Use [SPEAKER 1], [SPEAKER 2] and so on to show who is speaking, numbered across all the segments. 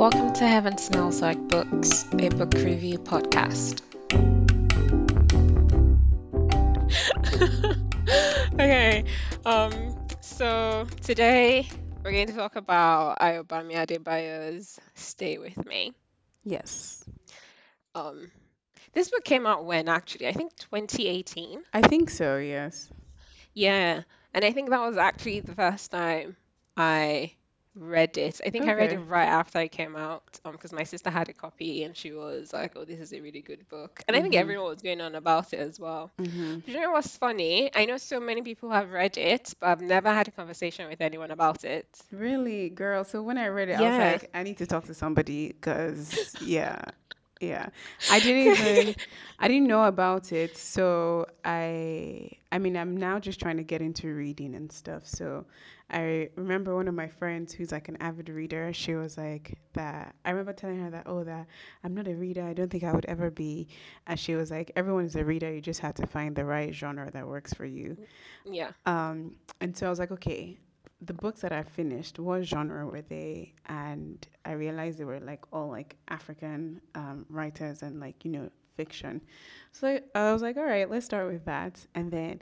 [SPEAKER 1] Welcome to Heaven Smells Like Books, a book review podcast. okay, um, so today we're going to talk about Ayobami Adebayo's Stay With Me.
[SPEAKER 2] Yes.
[SPEAKER 1] Um, this book came out when actually? I think 2018.
[SPEAKER 2] I think so, yes.
[SPEAKER 1] Yeah, and I think that was actually the first time I read it. I think I read it
[SPEAKER 2] Okay.
[SPEAKER 1] right after I came out, um, because my sister had a copy and she was like, "Oh, this is a really good book," and I think
[SPEAKER 2] Mm-hmm.
[SPEAKER 1] everyone was going on about it as well.
[SPEAKER 2] Mm-hmm.
[SPEAKER 1] Do you know what's funny? I know so many people have read it, but I've never had a conversation with anyone about it.
[SPEAKER 2] Really, girl. So when I read it, I was
[SPEAKER 1] Yeah.
[SPEAKER 2] like, I need to talk to somebody because, yeah, yeah. I didn't even, I didn't know about it. So I, I mean, I'm now just trying to get into reading and stuff. So I remember one of my friends who's like an avid reader. She was like that. I remember telling her that, oh, that I'm not a reader. I don't think I would ever be. And she was like, everyone is a reader. You just have to find the right genre that works for you.
[SPEAKER 1] Yeah.
[SPEAKER 2] Um, and so I was like, okay, the books that I finished, what genre were they? And I realized they were like all like African um, writers and like, you know, fiction. So I was like, all right, let's start with that. And then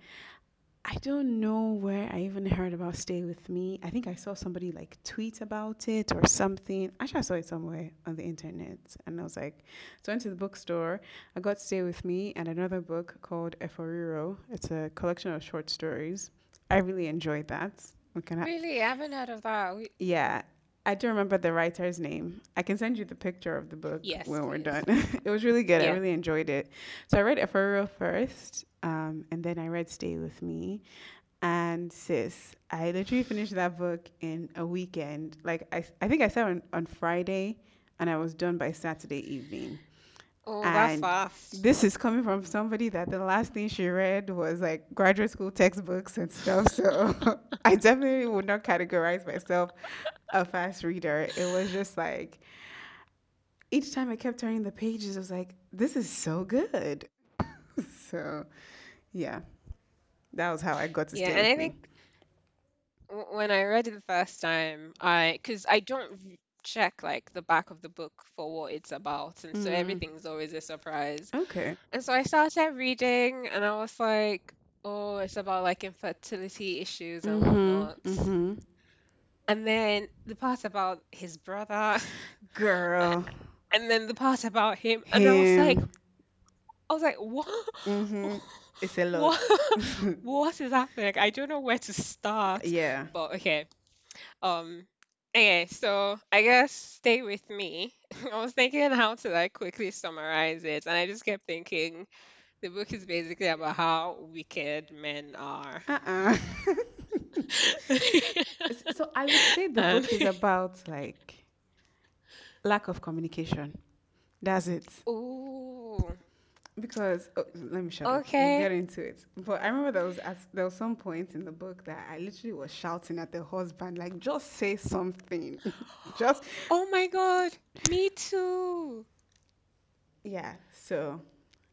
[SPEAKER 2] I don't know where I even heard about Stay With Me. I think I saw somebody like tweet about it or something. Actually, I saw it somewhere on the internet. And I was like, so I went to the bookstore. I got Stay With Me and another book called Eforiro. It's a collection of short stories. I really enjoyed that. We can ha-
[SPEAKER 1] Really, I haven't heard of that. We-
[SPEAKER 2] yeah. I don't remember the writer's name. I can send you the picture of the book
[SPEAKER 1] Yes,
[SPEAKER 2] when we're
[SPEAKER 1] please.
[SPEAKER 2] done. it was really good. I really enjoyed it. So I read Eforiro first, um, and then I read Stay With Me. And sis, I literally finished that book in a weekend. Like I, I think I started on, on Friday, and I was done by Saturday evening.
[SPEAKER 1] Oh, that's fast.
[SPEAKER 2] this is coming from somebody that the last thing she read was like graduate school textbooks and stuff. So I definitely would not categorize myself a fast reader. It was just like each time I kept turning the pages, I was like, this is so good. so yeah, that was how I got to
[SPEAKER 1] Yeah, and I think when I read it the first time, I because I don't check like the back of the book for what it's about, and so
[SPEAKER 2] Mm,
[SPEAKER 1] everything's always a surprise.
[SPEAKER 2] okay.
[SPEAKER 1] And so I started reading, and I was like, oh, it's about like infertility issues and
[SPEAKER 2] Mm-hmm.
[SPEAKER 1] whatnot.
[SPEAKER 2] Mm-hmm.
[SPEAKER 1] And then the part about his brother,
[SPEAKER 2] Girl,
[SPEAKER 1] and then the part about him, and I was like,
[SPEAKER 2] him.
[SPEAKER 1] I was like, what?
[SPEAKER 2] Mm-hmm. It's a lot.
[SPEAKER 1] What? What is happening? I don't know where to start.
[SPEAKER 2] yeah.
[SPEAKER 1] But okay. Um, okay, so I guess stay with me. I was thinking how to like quickly summarize it, and I just kept thinking the book is basically about how wicked men are.
[SPEAKER 2] Uh-uh. S- so I would say the
[SPEAKER 1] And
[SPEAKER 2] book is about like lack of communication. That's it.
[SPEAKER 1] ooh,
[SPEAKER 2] Because oh, let me shut up. We'll
[SPEAKER 1] okay.
[SPEAKER 2] get into it. But I remember there was at, there was some point in the book that I literally was shouting at the husband, like, just say something. just
[SPEAKER 1] Oh my God, me too.
[SPEAKER 2] yeah. So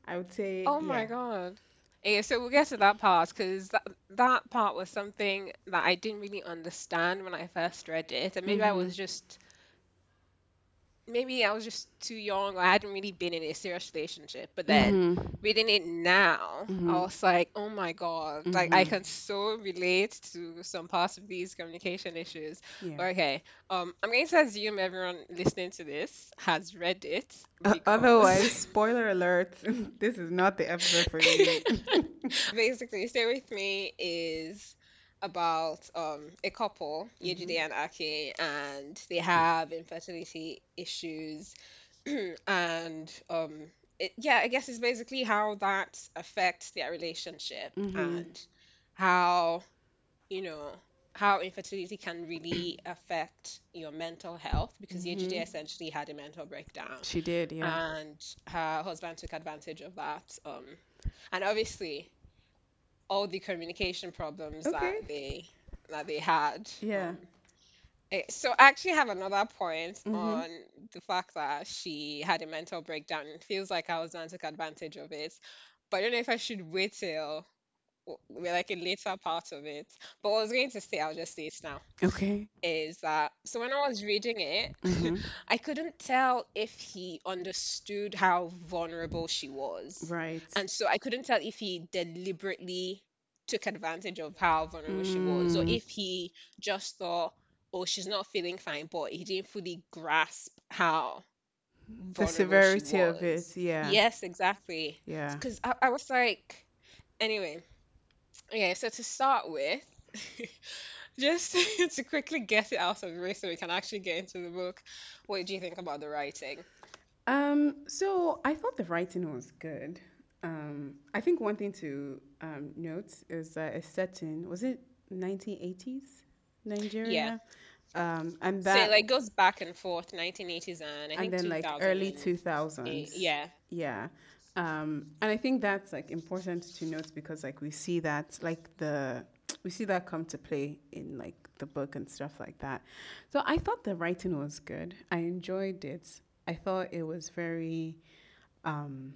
[SPEAKER 2] I would say
[SPEAKER 1] Oh my. God. Yeah, so we'll get to that part because that, that part was something that I didn't really understand when I first read it, and maybe I
[SPEAKER 2] Mm-hmm.
[SPEAKER 1] was just maybe I was just too young or I hadn't really been in a serious relationship. But then
[SPEAKER 2] Mm-hmm.
[SPEAKER 1] reading it now, I
[SPEAKER 2] Mm-hmm.
[SPEAKER 1] was like, oh my God, like I
[SPEAKER 2] Mm-hmm.
[SPEAKER 1] can so relate to some parts of these communication issues.
[SPEAKER 2] Yeah.
[SPEAKER 1] Okay, um, I'm going to assume everyone listening to this has read it
[SPEAKER 2] Uh, otherwise, spoiler alert, this is not the episode for you.
[SPEAKER 1] basically, Stay With Me is about um a couple,
[SPEAKER 2] mm-hmm.
[SPEAKER 1] Yejide and Aki, and they have infertility issues and um it, yeah i guess it's basically how that affects their relationship
[SPEAKER 2] Mm-hmm.
[SPEAKER 1] and how you know how infertility can really affect your mental health because Yejide
[SPEAKER 2] Mm-hmm.
[SPEAKER 1] essentially had a mental breakdown
[SPEAKER 2] She did, yeah.
[SPEAKER 1] and her husband took advantage of that um and obviously all the communication problems
[SPEAKER 2] Okay.
[SPEAKER 1] that they that they had
[SPEAKER 2] Yeah.
[SPEAKER 1] um Eh, So I actually have another point
[SPEAKER 2] Mm-hmm.
[SPEAKER 1] on the fact that she had a mental breakdown. It feels like our husband took advantage of it. But I don't know if I should wait till we're like a later part of it. But what I was going to say, I'll just say it now,
[SPEAKER 2] Okay.
[SPEAKER 1] is that so when I was reading it,
[SPEAKER 2] Mm-hmm.
[SPEAKER 1] I couldn't tell if he understood how vulnerable she was.
[SPEAKER 2] Right.
[SPEAKER 1] And so I couldn't tell if he deliberately took advantage of how vulnerable she was, or
[SPEAKER 2] Mm,
[SPEAKER 1] if he just thought, oh, she's not feeling fine, but he didn't fully grasp how
[SPEAKER 2] the severity of it. Yeah.
[SPEAKER 1] Yes, exactly.
[SPEAKER 2] Yeah.
[SPEAKER 1] Because I, I was like, anyway, okay, so to start with, just to quickly get it out of the way so we can actually get into the book, what do you think about the writing?
[SPEAKER 2] Um, so I thought the writing was good. Um, I think one thing to um, note is that it's set in, was it 1980s Nigeria? Yeah. Um, and that
[SPEAKER 1] So it like goes back and forth, 1980s and I
[SPEAKER 2] and
[SPEAKER 1] think
[SPEAKER 2] then like early 2000s.
[SPEAKER 1] Yeah.
[SPEAKER 2] Yeah. Um, and I think that's like important to note because like we see that like the we see that come to play in like the book and stuff like that. So I thought the writing was good. I enjoyed it. I thought it was very um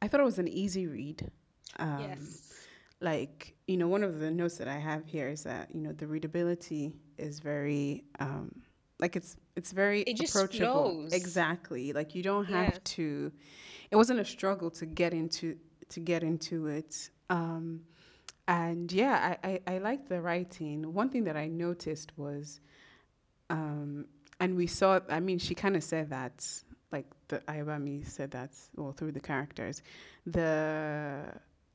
[SPEAKER 2] I thought it was an easy read. Um
[SPEAKER 1] Yes.
[SPEAKER 2] like you know one of the notes that i have here is that you know the readability is very um like it's it's very
[SPEAKER 1] It just
[SPEAKER 2] approachable
[SPEAKER 1] flows.
[SPEAKER 2] exactly like you don't have to it wasn't a struggle to get into to get into it. Um and yeah i i, I liked the writing. One thing that i noticed was um and we saw i mean she kind of said that like the Ayobami said that well through the characters. The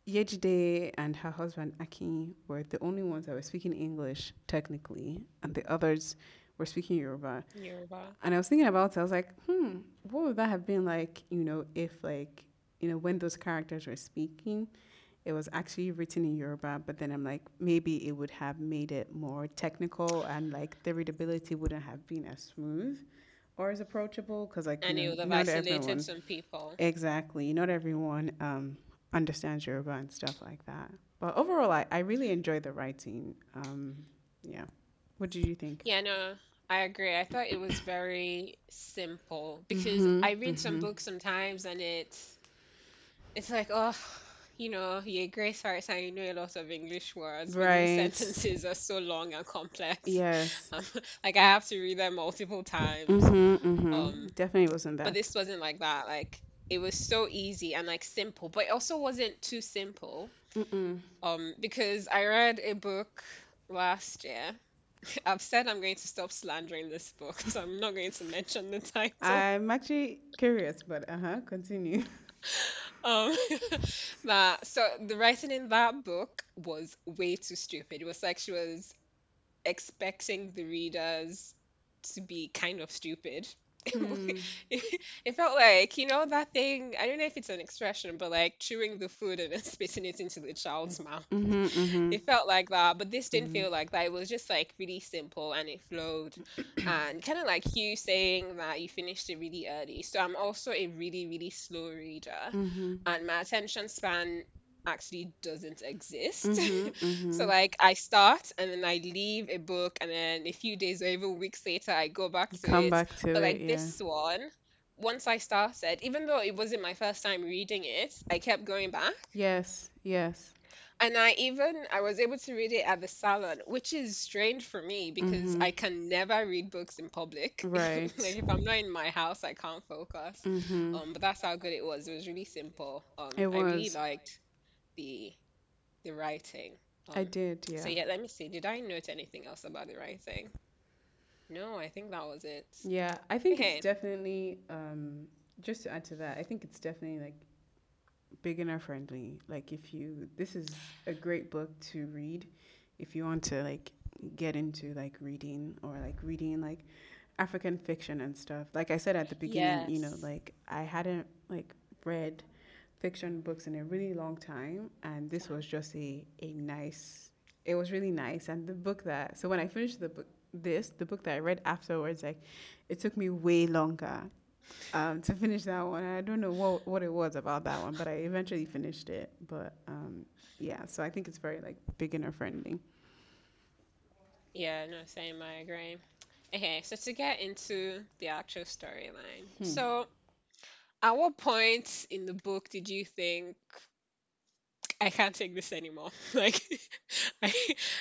[SPEAKER 2] Yejide and her husband Aki were the only ones that were speaking English technically, and the others were speaking Yoruba.
[SPEAKER 1] Yoruba.
[SPEAKER 2] And I was thinking about it. I was like, hmm, what would that have been like? You know, if like you know when those characters were speaking, it was actually written in Yoruba. But then I'm like, maybe it would have made it more technical, and like the readability wouldn't have been as smooth or as approachable because like you
[SPEAKER 1] And it
[SPEAKER 2] know
[SPEAKER 1] would have
[SPEAKER 2] not
[SPEAKER 1] isolated
[SPEAKER 2] everyone
[SPEAKER 1] some people.
[SPEAKER 2] Exactly. Not everyone um, understands Yoruba and stuff like that. But overall, I, I really enjoy the writing. Um, yeah. What did you think?
[SPEAKER 1] Yeah, no, I agree. I thought it was very simple because
[SPEAKER 2] Mm-hmm.
[SPEAKER 1] I read some
[SPEAKER 2] Mm-hmm.
[SPEAKER 1] books sometimes and it's it's like, oh, you know, your grace hearts and you know a lot of English words,
[SPEAKER 2] Right.
[SPEAKER 1] sentences are so long and complex.
[SPEAKER 2] Yes.
[SPEAKER 1] Um, like I have to read them multiple times.
[SPEAKER 2] Mm-hmm. Mm-hmm.
[SPEAKER 1] Um,
[SPEAKER 2] Definitely wasn't
[SPEAKER 1] but this wasn't like that. Like it was so easy and like simple, but it also wasn't too simple.
[SPEAKER 2] Mm-mm.
[SPEAKER 1] Um, because I read a book last year. I've said I'm going to stop slandering this book, so I'm not going to mention the title.
[SPEAKER 2] I'm actually curious, but uh huh. Continue.
[SPEAKER 1] Um, that so the writing in that book was way too stupid. It was like she was expecting the readers to be kind of stupid.
[SPEAKER 2] Hmm.
[SPEAKER 1] It, felt like, you know, that thing, I don't know if it's an expression, but like chewing the food and then spitting it into the child's mouth.
[SPEAKER 2] Mm-hmm. Mm-hmm.
[SPEAKER 1] It felt like that, but this didn't
[SPEAKER 2] Mm-hmm.
[SPEAKER 1] feel like that. It was just like really simple and it flowed. And kind of like you saying that you finished it really early. So I'm also a really, really slow reader,
[SPEAKER 2] Mm-hmm.
[SPEAKER 1] and my attention span actually doesn't exist.
[SPEAKER 2] Mm-hmm.
[SPEAKER 1] So
[SPEAKER 2] Mm-hmm.
[SPEAKER 1] like I start and then I leave a book and then a few days or even weeks later I go back to
[SPEAKER 2] Come
[SPEAKER 1] it.
[SPEAKER 2] back to
[SPEAKER 1] But
[SPEAKER 2] it.
[SPEAKER 1] like
[SPEAKER 2] Yeah.
[SPEAKER 1] this one, once I started, even though it wasn't my first time reading it, I kept going back.
[SPEAKER 2] Yes. Yes.
[SPEAKER 1] And I even I was able to read it at the salon, which is strange for me because
[SPEAKER 2] Mm-hmm.
[SPEAKER 1] I can never read books in public.
[SPEAKER 2] Right.
[SPEAKER 1] Like if I'm not in my house, I can't focus.
[SPEAKER 2] Mm-hmm.
[SPEAKER 1] Um, but that's how good it was. It was really simple. Um,
[SPEAKER 2] It
[SPEAKER 1] I really liked the the writing.
[SPEAKER 2] I did, yeah.
[SPEAKER 1] so
[SPEAKER 2] Yeah.
[SPEAKER 1] let me see. Did I note anything else about the writing? No, I think that was it.
[SPEAKER 2] Yeah, I think it's definitely um just to add to that, I think it's definitely like beginner friendly. Like if you this is a great book to read if you want to like get into like reading or like reading like African fiction and stuff. Like I said at the beginning, you know, like I hadn't like read fiction books in a really long time and this was just a a nice it was really nice and the book that so when I finished the book this the book that I read afterwards like it took me way longer um, to finish that one. I don't know what what it was about that one, but I eventually finished it. But um, yeah, so I think it's very like beginner friendly.
[SPEAKER 1] Yeah, no, same. I agree. Okay, so to get into the actual storyline.
[SPEAKER 2] Hmm.
[SPEAKER 1] So, at what point in the book did you think I can't take this anymore. Like,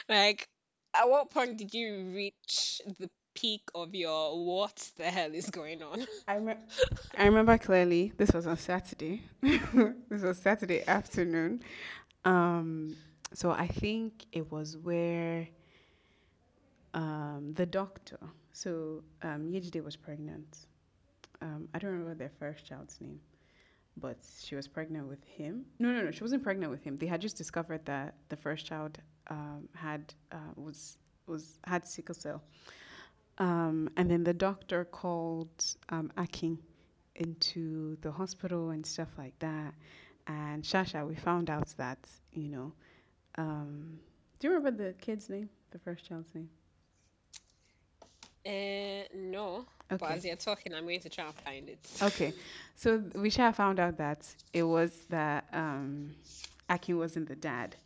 [SPEAKER 1] like, at what point did you reach the peak of your what the hell is going on?
[SPEAKER 2] I, me- I remember clearly. This was on Saturday. this was Saturday afternoon. Um, so I think it was where um, the doctor. So um, Yejide was pregnant. Um, I don't remember their first child's name, but she was pregnant with him. No, no, no. She wasn't pregnant with him. They had just discovered that the first child um, had uh, was was had sickle cell. Um, and then the doctor called um, Akin into the hospital and stuff like that. And Shasha, we found out that, you know, um, do you remember the kid's name, the first child's name?
[SPEAKER 1] Uh, no. But as you're talking, I'm going to try and find it.
[SPEAKER 2] Okay. So we shall found out that it was that um, Akin wasn't the dad.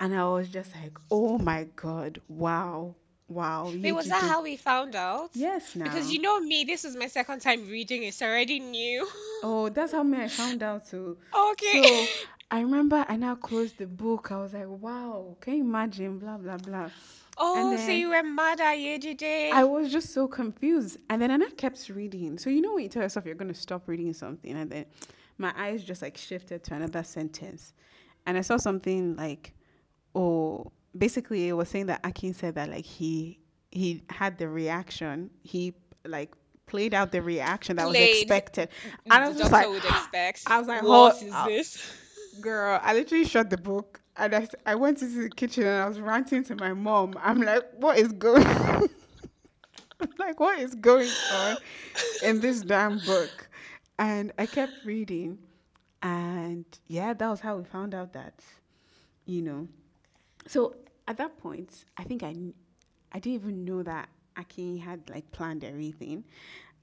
[SPEAKER 2] And I was just like, oh my God, wow, wow.
[SPEAKER 1] Wait, was that how we found out?
[SPEAKER 2] Yes, now.
[SPEAKER 1] Because you know me, this was my second time reading it, so I already knew.
[SPEAKER 2] Oh, that's how me I found out too.
[SPEAKER 1] Okay.
[SPEAKER 2] So I remember I now closed the book. I was like, wow, can you imagine? Blah, blah, blah.
[SPEAKER 1] Oh, so you were mad at Yejide?
[SPEAKER 2] I was just so confused. And then I kept reading. So you know when you tell yourself you're gonna stop reading something and then my eyes just like shifted to another sentence. And I saw something like oh basically it was saying that Akin said that like he he had the reaction. He like played out the reaction that was expected. And I was
[SPEAKER 1] the
[SPEAKER 2] just
[SPEAKER 1] doctor
[SPEAKER 2] like
[SPEAKER 1] would expect.
[SPEAKER 2] I was like,
[SPEAKER 1] what
[SPEAKER 2] hold- uh,
[SPEAKER 1] this?
[SPEAKER 2] Girl, I literally shut the book and I, I went into the kitchen and I was ranting to my mom. I'm like, what is going on? like, what is going on in this damn book? And I kept reading. And yeah, that was how we found out that, you know. So at that point, I think I, I didn't even know that Akin had like planned everything.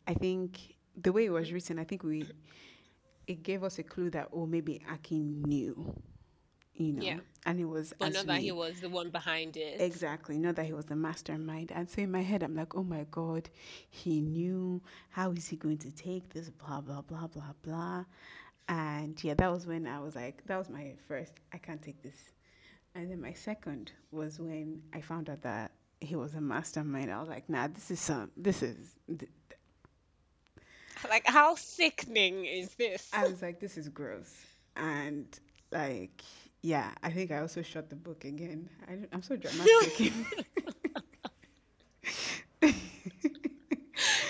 [SPEAKER 2] I think the way it was written, I think we it gave us a clue that oh maybe Akin knew, you know,
[SPEAKER 1] Yeah.
[SPEAKER 2] and it was
[SPEAKER 1] But not that he was the one behind it.
[SPEAKER 2] exactly not that he was the mastermind. And so in my head, I'm like, oh my god, he knew. How is he going to take this? Blah blah blah blah blah. And yeah, that was when I was like, that was my first. I can't take this. And then my second was when I found out that he was a mastermind. I was like, nah, this is some. This is. th-
[SPEAKER 1] Like, how sickening is this?
[SPEAKER 2] I was like, this is gross. And like, yeah, I think I also shut the book again. I, I'm so dramatic.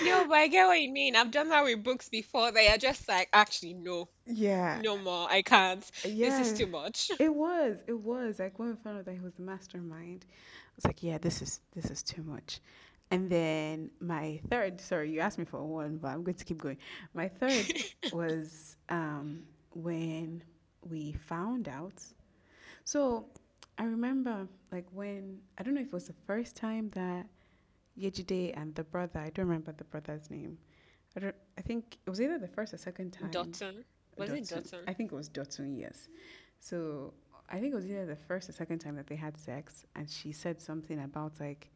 [SPEAKER 1] No, but I get what you mean. I've done that with books before. They are just like, actually, no,
[SPEAKER 2] yeah.
[SPEAKER 1] no more. I can't.
[SPEAKER 2] yeah.
[SPEAKER 1] This is too much.
[SPEAKER 2] It was. It was. Like when we found out that he was the mastermind, I was like, yeah, this is this is too much. And then my third, sorry, you asked me for one, but I'm going to keep going. My third was um, when we found out. So I remember, like, when I don't know if it was the first time that Yejide and the brother, I don't remember the brother's name. I don't. I think it was either the first or second time.
[SPEAKER 1] Dotson. Was it
[SPEAKER 2] Dotun.
[SPEAKER 1] Dotson?
[SPEAKER 2] I think it was Dotun, yes. So I think it was either the first or second time that they had sex, and she said something about like,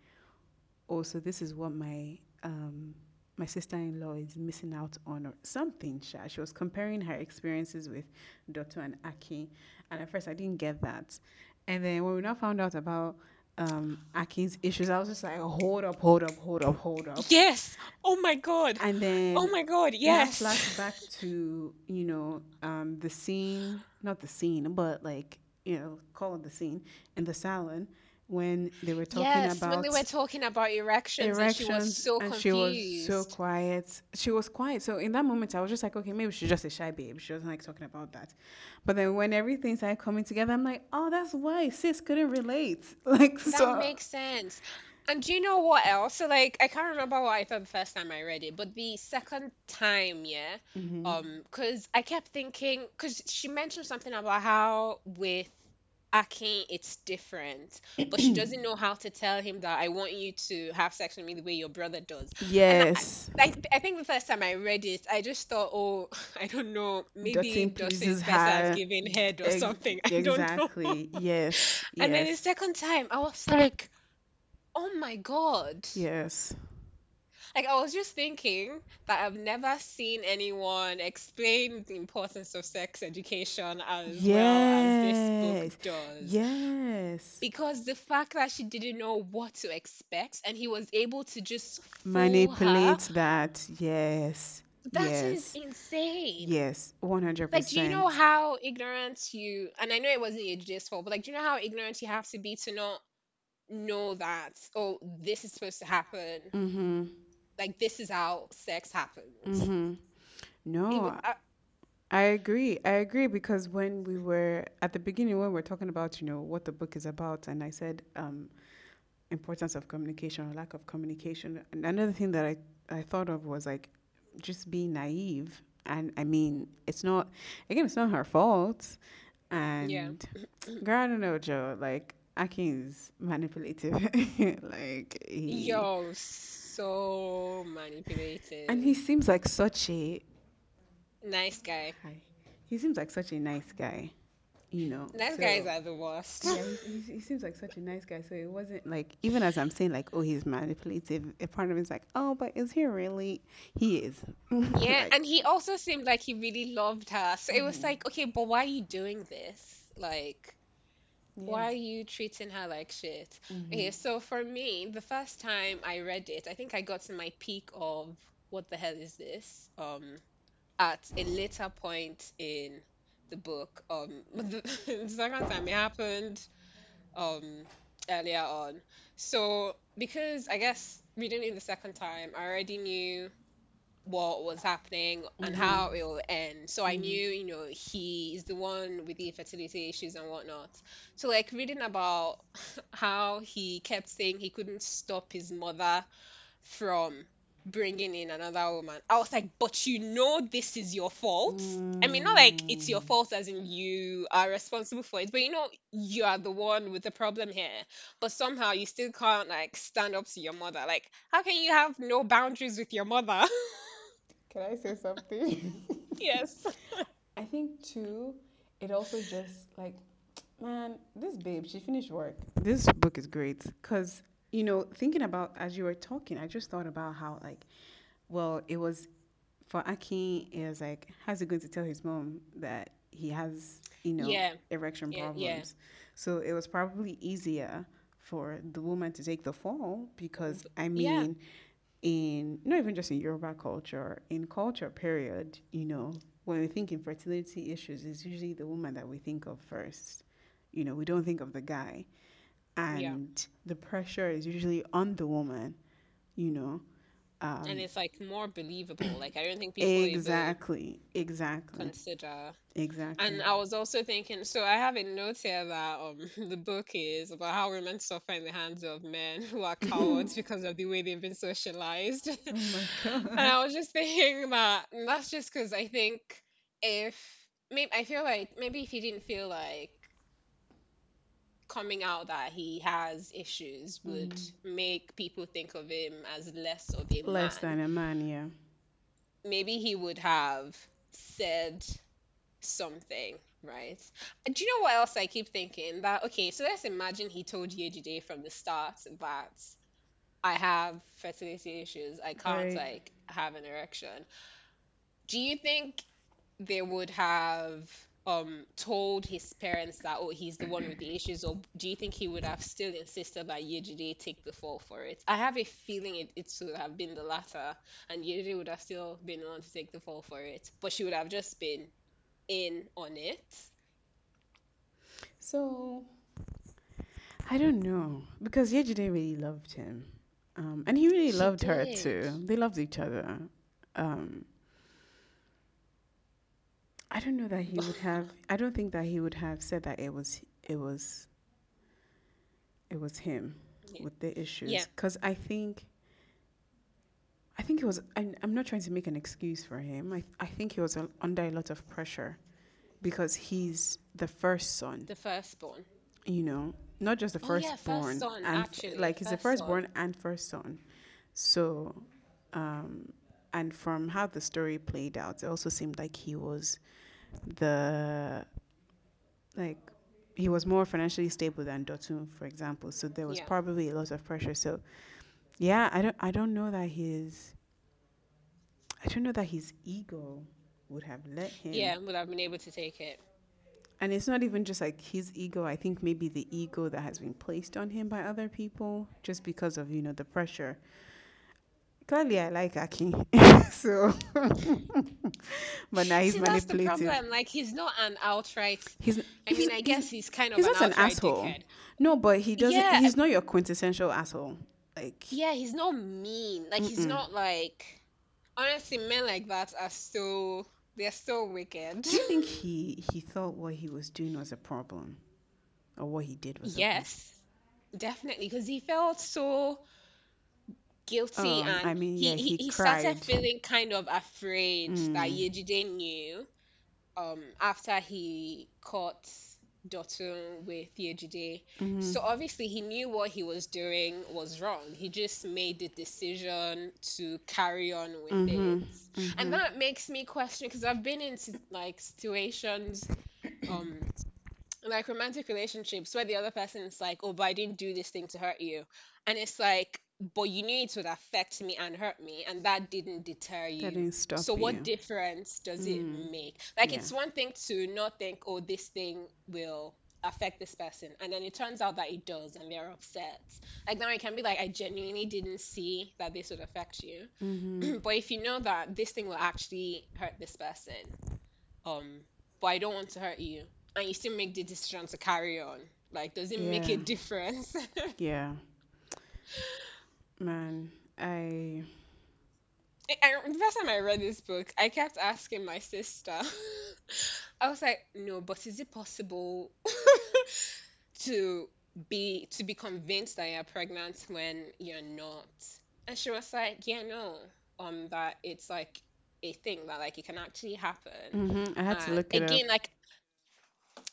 [SPEAKER 2] "Oh, so this is what my um my sister-in-law is missing out on, or something." Sha. She was comparing her experiences with Dotun and Aki, and at first I didn't get that, and then when we now found out about um Akin's issues, I was just like, "Hold up, hold up, hold up, hold up."
[SPEAKER 1] Yes. Oh my god.
[SPEAKER 2] And then
[SPEAKER 1] Oh my god. Yes.
[SPEAKER 2] flashback to you know um the scene not the scene but like you know call it the scene in the salon when they were talking
[SPEAKER 1] yes.
[SPEAKER 2] about
[SPEAKER 1] when they were talking about erections, and she was
[SPEAKER 2] erections
[SPEAKER 1] so
[SPEAKER 2] and
[SPEAKER 1] confused.
[SPEAKER 2] she was so quiet she was quiet so in that moment i was just like okay maybe she's just a shy babe she wasn't like talking about that but then when everything started coming together i'm like oh that's why sis couldn't relate like
[SPEAKER 1] That
[SPEAKER 2] so
[SPEAKER 1] makes sense. And do you know what else? So like I can't remember what I thought the first time I read it, but the second time, yeah,
[SPEAKER 2] Mhm.
[SPEAKER 1] um, because I kept thinking, because she mentioned something about how with Akin it's different, but she doesn't know how to tell him that I want you to have sex with me the way your brother does.
[SPEAKER 2] yes
[SPEAKER 1] I, I think the first time I read it, I just thought, oh, I don't know, maybe Dustin's
[SPEAKER 2] pleases
[SPEAKER 1] better at
[SPEAKER 2] her.
[SPEAKER 1] giving head or
[SPEAKER 2] Ex-
[SPEAKER 1] something. I don't know.
[SPEAKER 2] exactly yes
[SPEAKER 1] And then the second time, I was like, oh my God.
[SPEAKER 2] yes
[SPEAKER 1] Like I was just thinking that I've never seen anyone explain the importance of sex education as well as this book
[SPEAKER 2] Yes.
[SPEAKER 1] does.
[SPEAKER 2] Yes.
[SPEAKER 1] Because the fact that she didn't know what to expect and he was able to just fool her,
[SPEAKER 2] Manipulate that. Yes.
[SPEAKER 1] that is insane.
[SPEAKER 2] Yes. one hundred percent.
[SPEAKER 1] Like, do you know how ignorant you, and I know it wasn't your fault, but like, do you know how ignorant you have to be to not know that, oh, this is supposed to happen?
[SPEAKER 2] Mhm.
[SPEAKER 1] Like, this is how sex happens.
[SPEAKER 2] Mhm.
[SPEAKER 1] Was,
[SPEAKER 2] No,
[SPEAKER 1] uh,
[SPEAKER 2] I agree. I agree because when we were at the beginning when we are talking about, you know, what the book is about and I said um importance of communication or lack of communication. And another thing that I I thought of was like just being naive. And I mean, it's not again, it's not her fault.
[SPEAKER 1] yeah.
[SPEAKER 2] And girl, I don't know, Joe. Like Akin's manipulative. like he
[SPEAKER 1] Yo, so manipulative.
[SPEAKER 2] and he seems like such a
[SPEAKER 1] Nice guy.
[SPEAKER 2] hi. He seems like such a nice guy, you know.
[SPEAKER 1] Nice guys are the worst.
[SPEAKER 2] yeah, he, he, he seems like such a nice guy. So it wasn't like even as I'm saying like, oh, he's manipulative. A part of me is like, oh, but is he really? He is.
[SPEAKER 1] Yeah,
[SPEAKER 2] like,
[SPEAKER 1] and he also seemed like he really loved her. So it was
[SPEAKER 2] mhm,
[SPEAKER 1] like, okay, but why are you doing this? Like,
[SPEAKER 2] yeah.
[SPEAKER 1] why are you treating her like shit? Okay,
[SPEAKER 2] hmm
[SPEAKER 1] so for me, the first time I read it, I think I got to my peak of what the hell is this? Um, at a later point in the book. Um, the, the second time it happened, um, earlier on. So because I guess reading it the second time, I already knew what was happening and
[SPEAKER 2] hmm
[SPEAKER 1] how it will end. So I
[SPEAKER 2] hmm
[SPEAKER 1] knew, you know, he is the one with the fertility issues and whatnot. So like reading about how he kept saying he couldn't stop his mother from bringing in another woman. I was like, but you know this is your fault. I mean, not like it's your
[SPEAKER 2] Mm.
[SPEAKER 1] fault as in you are responsible for it, but you know you are the one with the problem here. But somehow you still can't like stand up to your mother. Like, how can you have no boundaries with your mother?
[SPEAKER 2] Can I say something?
[SPEAKER 1] Yes.
[SPEAKER 2] I think too, it also just like, man, this babe, she finished work. This book is great because, you know, thinking about as you were talking, I just thought about how, like, well, it was for Aki, it was like, how's he going to tell his mom that he has, you know,
[SPEAKER 1] Yeah,
[SPEAKER 2] erection
[SPEAKER 1] yeah, yeah.
[SPEAKER 2] problems? So it was probably easier for the woman to take the fall because,
[SPEAKER 1] B-
[SPEAKER 2] I
[SPEAKER 1] Yeah,
[SPEAKER 2] mean, in not even just in Yoruba culture, in culture period, you know, when we think infertility issues, it's usually the woman that we think of first. You know, we don't think of the guy.
[SPEAKER 1] yeah.
[SPEAKER 2] And the pressure is usually on the woman, you know.
[SPEAKER 1] And
[SPEAKER 2] Um,
[SPEAKER 1] it's like more believable. Like I don't think people even
[SPEAKER 2] exactly, exactly,
[SPEAKER 1] consider. And. I was also thinking, so I have a note here that um the book is about how women suffer in the hands of men who are cowards because of the way they've been socialized.
[SPEAKER 2] Oh
[SPEAKER 1] And I was just thinking that that's just because I think if maybe I feel like maybe if he didn't feel like coming out that he has issues would
[SPEAKER 2] Mm.
[SPEAKER 1] make people think of him as less of a
[SPEAKER 2] Less
[SPEAKER 1] man,
[SPEAKER 2] than a man, yeah.
[SPEAKER 1] maybe he would have said something, right? Do you know what else I keep thinking? That okay, so let's imagine he told Yejide from the start that I have fertility issues, I can't
[SPEAKER 2] Right.
[SPEAKER 1] like have an erection. Do you think they would have um told his parents that oh he's the one with the issues, or do you think he would have still insisted that Yejide take the fall for it? I have a feeling it, it should have been the latter, and Yejide would have still been the one to take the fall for it, but she would have just been in on it.
[SPEAKER 2] So I don't know because Yejide really loved him, um, and he really
[SPEAKER 1] She
[SPEAKER 2] loved her too. They loved each other. Um, I don't know that he would have. I don't think that he would have said that it was it was it was him
[SPEAKER 1] Yeah.
[SPEAKER 2] with the
[SPEAKER 1] Yeah.
[SPEAKER 2] issues because I think I think it was. I, I'm not trying to make an excuse for him. I I think he was under a lot of pressure because he's the first son.
[SPEAKER 1] The firstborn.
[SPEAKER 2] You know, not just the
[SPEAKER 1] Oh yeah, first
[SPEAKER 2] firstborn, and
[SPEAKER 1] actually.
[SPEAKER 2] like he's the
[SPEAKER 1] First son.
[SPEAKER 2] firstborn and first son. So, um, and from how the story played out, it also seemed like he was the like he was more financially stable than Dotun, for example. So there was
[SPEAKER 1] Yeah.
[SPEAKER 2] probably a lot of pressure. So Yeah, I don't I don't know that his I don't know that his ego would have let him.
[SPEAKER 1] Yeah, would have been able to take it.
[SPEAKER 2] And it's not even just like his ego. I think maybe the ego that has been placed on him by other people just because of, you know, the pressure. Clearly, I like Aki. so, but now he's
[SPEAKER 1] See, that's the
[SPEAKER 2] manipulative.
[SPEAKER 1] problem. Like, he's not an outright.
[SPEAKER 2] He's
[SPEAKER 1] I
[SPEAKER 2] he's
[SPEAKER 1] mean, I guess he's kind of
[SPEAKER 2] he's
[SPEAKER 1] an
[SPEAKER 2] not an
[SPEAKER 1] outright
[SPEAKER 2] asshole.
[SPEAKER 1] dickhead.
[SPEAKER 2] No, but he doesn't.
[SPEAKER 1] Yeah,
[SPEAKER 2] He's not your quintessential asshole. Like,
[SPEAKER 1] yeah, he's not mean. Like, he's not like. Honestly, men like that are so. They're so wicked.
[SPEAKER 2] do you think he he thought what he was doing was a problem, or what he did was a problem?
[SPEAKER 1] Yes, definitely. Because he felt so guilty
[SPEAKER 2] I
[SPEAKER 1] and
[SPEAKER 2] mean,
[SPEAKER 1] he,
[SPEAKER 2] yeah,
[SPEAKER 1] he,
[SPEAKER 2] he
[SPEAKER 1] he started feeling kind of afraid that
[SPEAKER 2] Mm,
[SPEAKER 1] Yejide knew um after he caught Dotun with Yejide.
[SPEAKER 2] mm-hmm,
[SPEAKER 1] So obviously he knew what he was doing was wrong. He just made the decision to carry on with it.
[SPEAKER 2] mm-hmm,
[SPEAKER 1] And
[SPEAKER 2] mm-hmm.
[SPEAKER 1] that makes me question because I've been in like situations um like romantic relationships where the other person is like, oh, but I didn't do this thing to hurt you. And it's like, but you knew it would affect me and hurt me, and that didn't deter
[SPEAKER 2] That
[SPEAKER 1] you.
[SPEAKER 2] didn't stop
[SPEAKER 1] So what
[SPEAKER 2] you.
[SPEAKER 1] difference does it
[SPEAKER 2] Mm,
[SPEAKER 1] make? Like,
[SPEAKER 2] yeah,
[SPEAKER 1] it's one thing to not think, oh, this thing will affect this person, and then it turns out that it does, and they're upset. Like, now it can be like, I genuinely didn't see that this would affect you.
[SPEAKER 2] mm-hmm,
[SPEAKER 1] But if you know that this thing will actually hurt this person, um, but I don't want to hurt you, and you still make the decision to carry on. Like, does it make a difference?
[SPEAKER 2] yeah. Man, I
[SPEAKER 1] I, the first time I read this book, I kept asking my sister. I was like, "No, but is it possible to be to be convinced that you're pregnant when you're not?" And she was like, "Yeah, no, um, that it's like a thing that like it can actually happen."
[SPEAKER 2] mm-hmm, I had to look it up.
[SPEAKER 1] again, like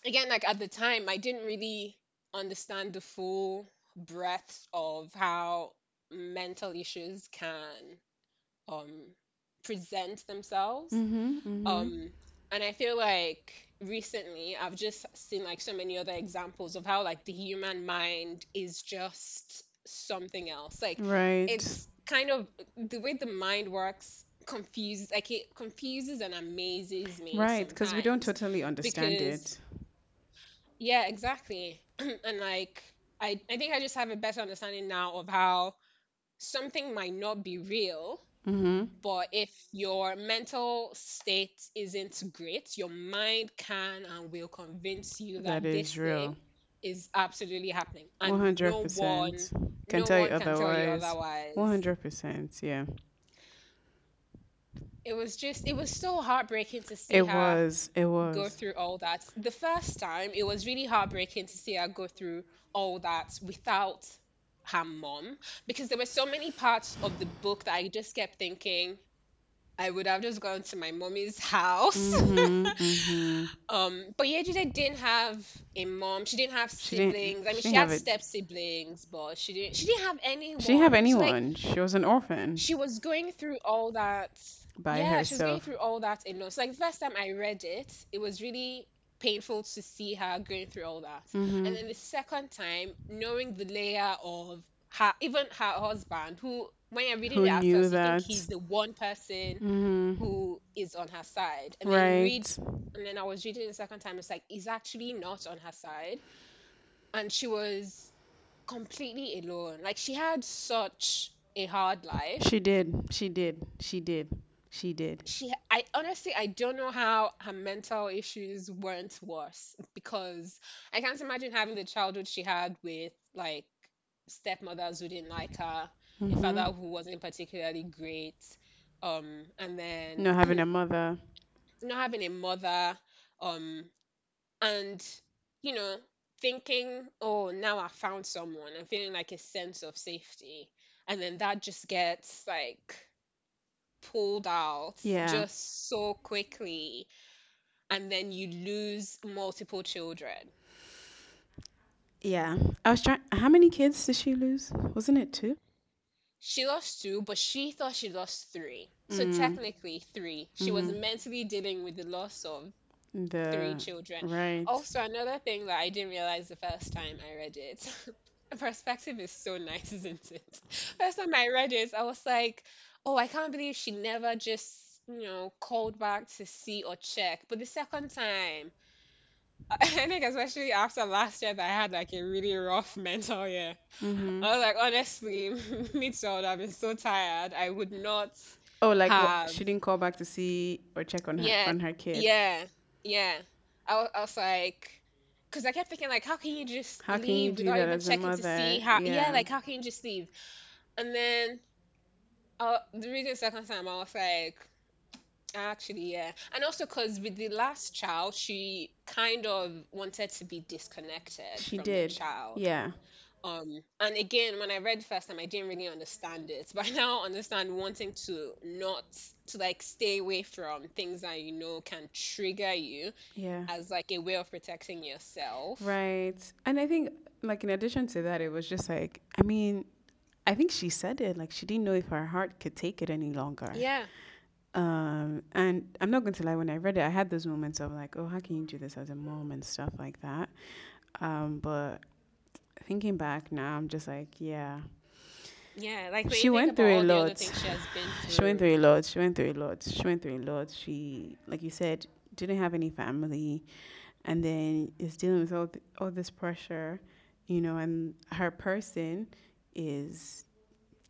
[SPEAKER 1] again, like at the time, I didn't really understand the full breadth of how mental issues can um present themselves.
[SPEAKER 2] Mm-hmm, mm-hmm.
[SPEAKER 1] Um, and I feel like recently I've just seen like so many other examples of how like the human mind is just something else. Like
[SPEAKER 2] Right,
[SPEAKER 1] it's kind of the way the mind works confuses like it confuses and amazes me
[SPEAKER 2] right, because we don't totally understand
[SPEAKER 1] because
[SPEAKER 2] it.
[SPEAKER 1] yeah, exactly. And like I I think I just have a better understanding now of how something might not be real,
[SPEAKER 2] Mm-hmm.
[SPEAKER 1] but if your mental state isn't great, your mind can and will convince you
[SPEAKER 2] That
[SPEAKER 1] that this
[SPEAKER 2] is
[SPEAKER 1] thing
[SPEAKER 2] real.
[SPEAKER 1] is absolutely happening, and no one
[SPEAKER 2] 100%. Can
[SPEAKER 1] no
[SPEAKER 2] tell you
[SPEAKER 1] one can tell you
[SPEAKER 2] otherwise.
[SPEAKER 1] otherwise.
[SPEAKER 2] 100%, yeah.
[SPEAKER 1] It was just it was so heartbreaking to see
[SPEAKER 2] It
[SPEAKER 1] her
[SPEAKER 2] was, it
[SPEAKER 1] go through all that. The first time, it was really heartbreaking to see her go through all that without her mom because there were so many parts of the book that I just kept thinking I would have just gone to my mommy's house.
[SPEAKER 2] Mm-hmm, mm-hmm.
[SPEAKER 1] Um, but yeah, Yejide didn't have a mom. She didn't have
[SPEAKER 2] She didn't,
[SPEAKER 1] siblings. I mean,
[SPEAKER 2] she
[SPEAKER 1] she had step siblings, but she didn't. She didn't have anyone.
[SPEAKER 2] She didn't have
[SPEAKER 1] anyone. So like.
[SPEAKER 2] She was an orphan
[SPEAKER 1] she was going through all that.
[SPEAKER 2] by
[SPEAKER 1] Yeah, she was going through all that alone. So like the first time I read it, it was really painful to see her going through all that. And
[SPEAKER 2] Mm-hmm.
[SPEAKER 1] then the second time, knowing the layer of her, even her husband, who when you're reading
[SPEAKER 2] Who
[SPEAKER 1] it at
[SPEAKER 2] knew
[SPEAKER 1] you think
[SPEAKER 2] that?
[SPEAKER 1] he's the one person
[SPEAKER 2] Mm-hmm.
[SPEAKER 1] who is on her side. And then you read, and then I was reading the second time, it's like, he's actually not on her side. And she was completely alone. Like she had such a hard life.
[SPEAKER 2] She did. She did. She did. She did.
[SPEAKER 1] She, I honestly, I don't know how her mental issues weren't worse because I can't imagine having the childhood she had with like stepmothers who didn't like her,
[SPEAKER 2] Mm-hmm.
[SPEAKER 1] father who wasn't particularly great, um, and then
[SPEAKER 2] Not having a mother.
[SPEAKER 1] not having a mother, um, and you know, thinking, oh, now I found someone and feeling like a sense of safety, and then that just gets like pulled out
[SPEAKER 2] Yeah.
[SPEAKER 1] just so quickly, and then you lose multiple children.
[SPEAKER 2] Yeah. I was trying. How many kids did she lose? Wasn't it two?
[SPEAKER 1] She lost two, but she thought she lost three. So
[SPEAKER 2] Mm.
[SPEAKER 1] technically three. She was
[SPEAKER 2] Mm-hmm.
[SPEAKER 1] mentally dealing with the loss of three children.
[SPEAKER 2] right.
[SPEAKER 1] Also, another thing that I didn't realize the first time I read it perspective is so nice, isn't it? First time I read it, I was like, oh, I can't believe she never just, you know, called back to see or check. But the second time, I think especially after last year that I had like a really rough mental year.
[SPEAKER 2] Mm-hmm.
[SPEAKER 1] I was like, honestly, me too, I've been so tired. I would not
[SPEAKER 2] Oh, like
[SPEAKER 1] have,
[SPEAKER 2] she didn't call back to see or check on her
[SPEAKER 1] yeah,
[SPEAKER 2] on her kid.
[SPEAKER 1] yeah, yeah. I, I was like, because I kept thinking like, how can you just
[SPEAKER 2] How can you
[SPEAKER 1] leave
[SPEAKER 2] do
[SPEAKER 1] without even checking to see how? Yeah,
[SPEAKER 2] Yeah.
[SPEAKER 1] like how can you just leave? And then uh, the reading the second time, I was like, actually, yeah. And also because with the last child, she kind of wanted to be disconnected
[SPEAKER 2] She
[SPEAKER 1] from the
[SPEAKER 2] did.
[SPEAKER 1] child.
[SPEAKER 2] Yeah.
[SPEAKER 1] Um, and again, when I read the first time, I didn't really understand it, but I now understand wanting to not to like stay away from things that you know can trigger you
[SPEAKER 2] Yeah.
[SPEAKER 1] as like a way of protecting yourself.
[SPEAKER 2] Right. And I think like in addition to that, it was just like I mean, I think she said it like she didn't know if her heart could take it any longer.
[SPEAKER 1] Yeah,
[SPEAKER 2] Um, and I'm not going to lie, when I read it, I had those moments of like, oh, how can you do this as a mom and stuff like that. Um, but thinking back now, I'm just like, yeah,
[SPEAKER 1] yeah. Like
[SPEAKER 2] she went through a
[SPEAKER 1] all the other
[SPEAKER 2] lot.
[SPEAKER 1] she has
[SPEAKER 2] She went
[SPEAKER 1] through.
[SPEAKER 2] through a lot. She went through a lot. She went through a lot. She, like you said, didn't have any family, and then is dealing with all th- all this pressure, you know, and her person is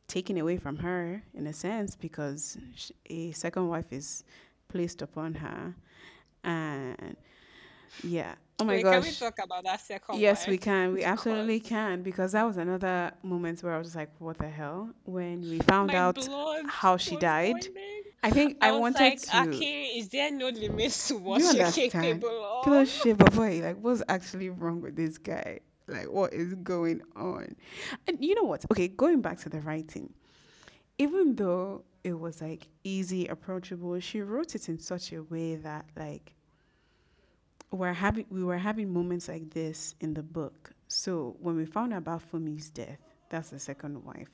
[SPEAKER 2] taken away from her in a sense because sh a second wife is placed upon her, and yeah. Oh my
[SPEAKER 1] Wait, can we talk about that second
[SPEAKER 2] Yes, we can. We absolutely can because that was another moment where I was like, "What the hell?" When we found
[SPEAKER 1] my
[SPEAKER 2] out how she died. I think
[SPEAKER 1] I
[SPEAKER 2] I wanted
[SPEAKER 1] like,
[SPEAKER 2] to.
[SPEAKER 1] Aki, is there no limits to
[SPEAKER 2] Do you
[SPEAKER 1] what you're
[SPEAKER 2] understand?
[SPEAKER 1] capable of?
[SPEAKER 2] Shit, boy, like, what's actually wrong with this guy? Like, what is going on? And you know what? Okay, going back to the writing, even though it was like easy, approachable, she wrote it in such a way that like we're having we were having moments like this in the book. So when we found out about Fumi's death, that's the second wife,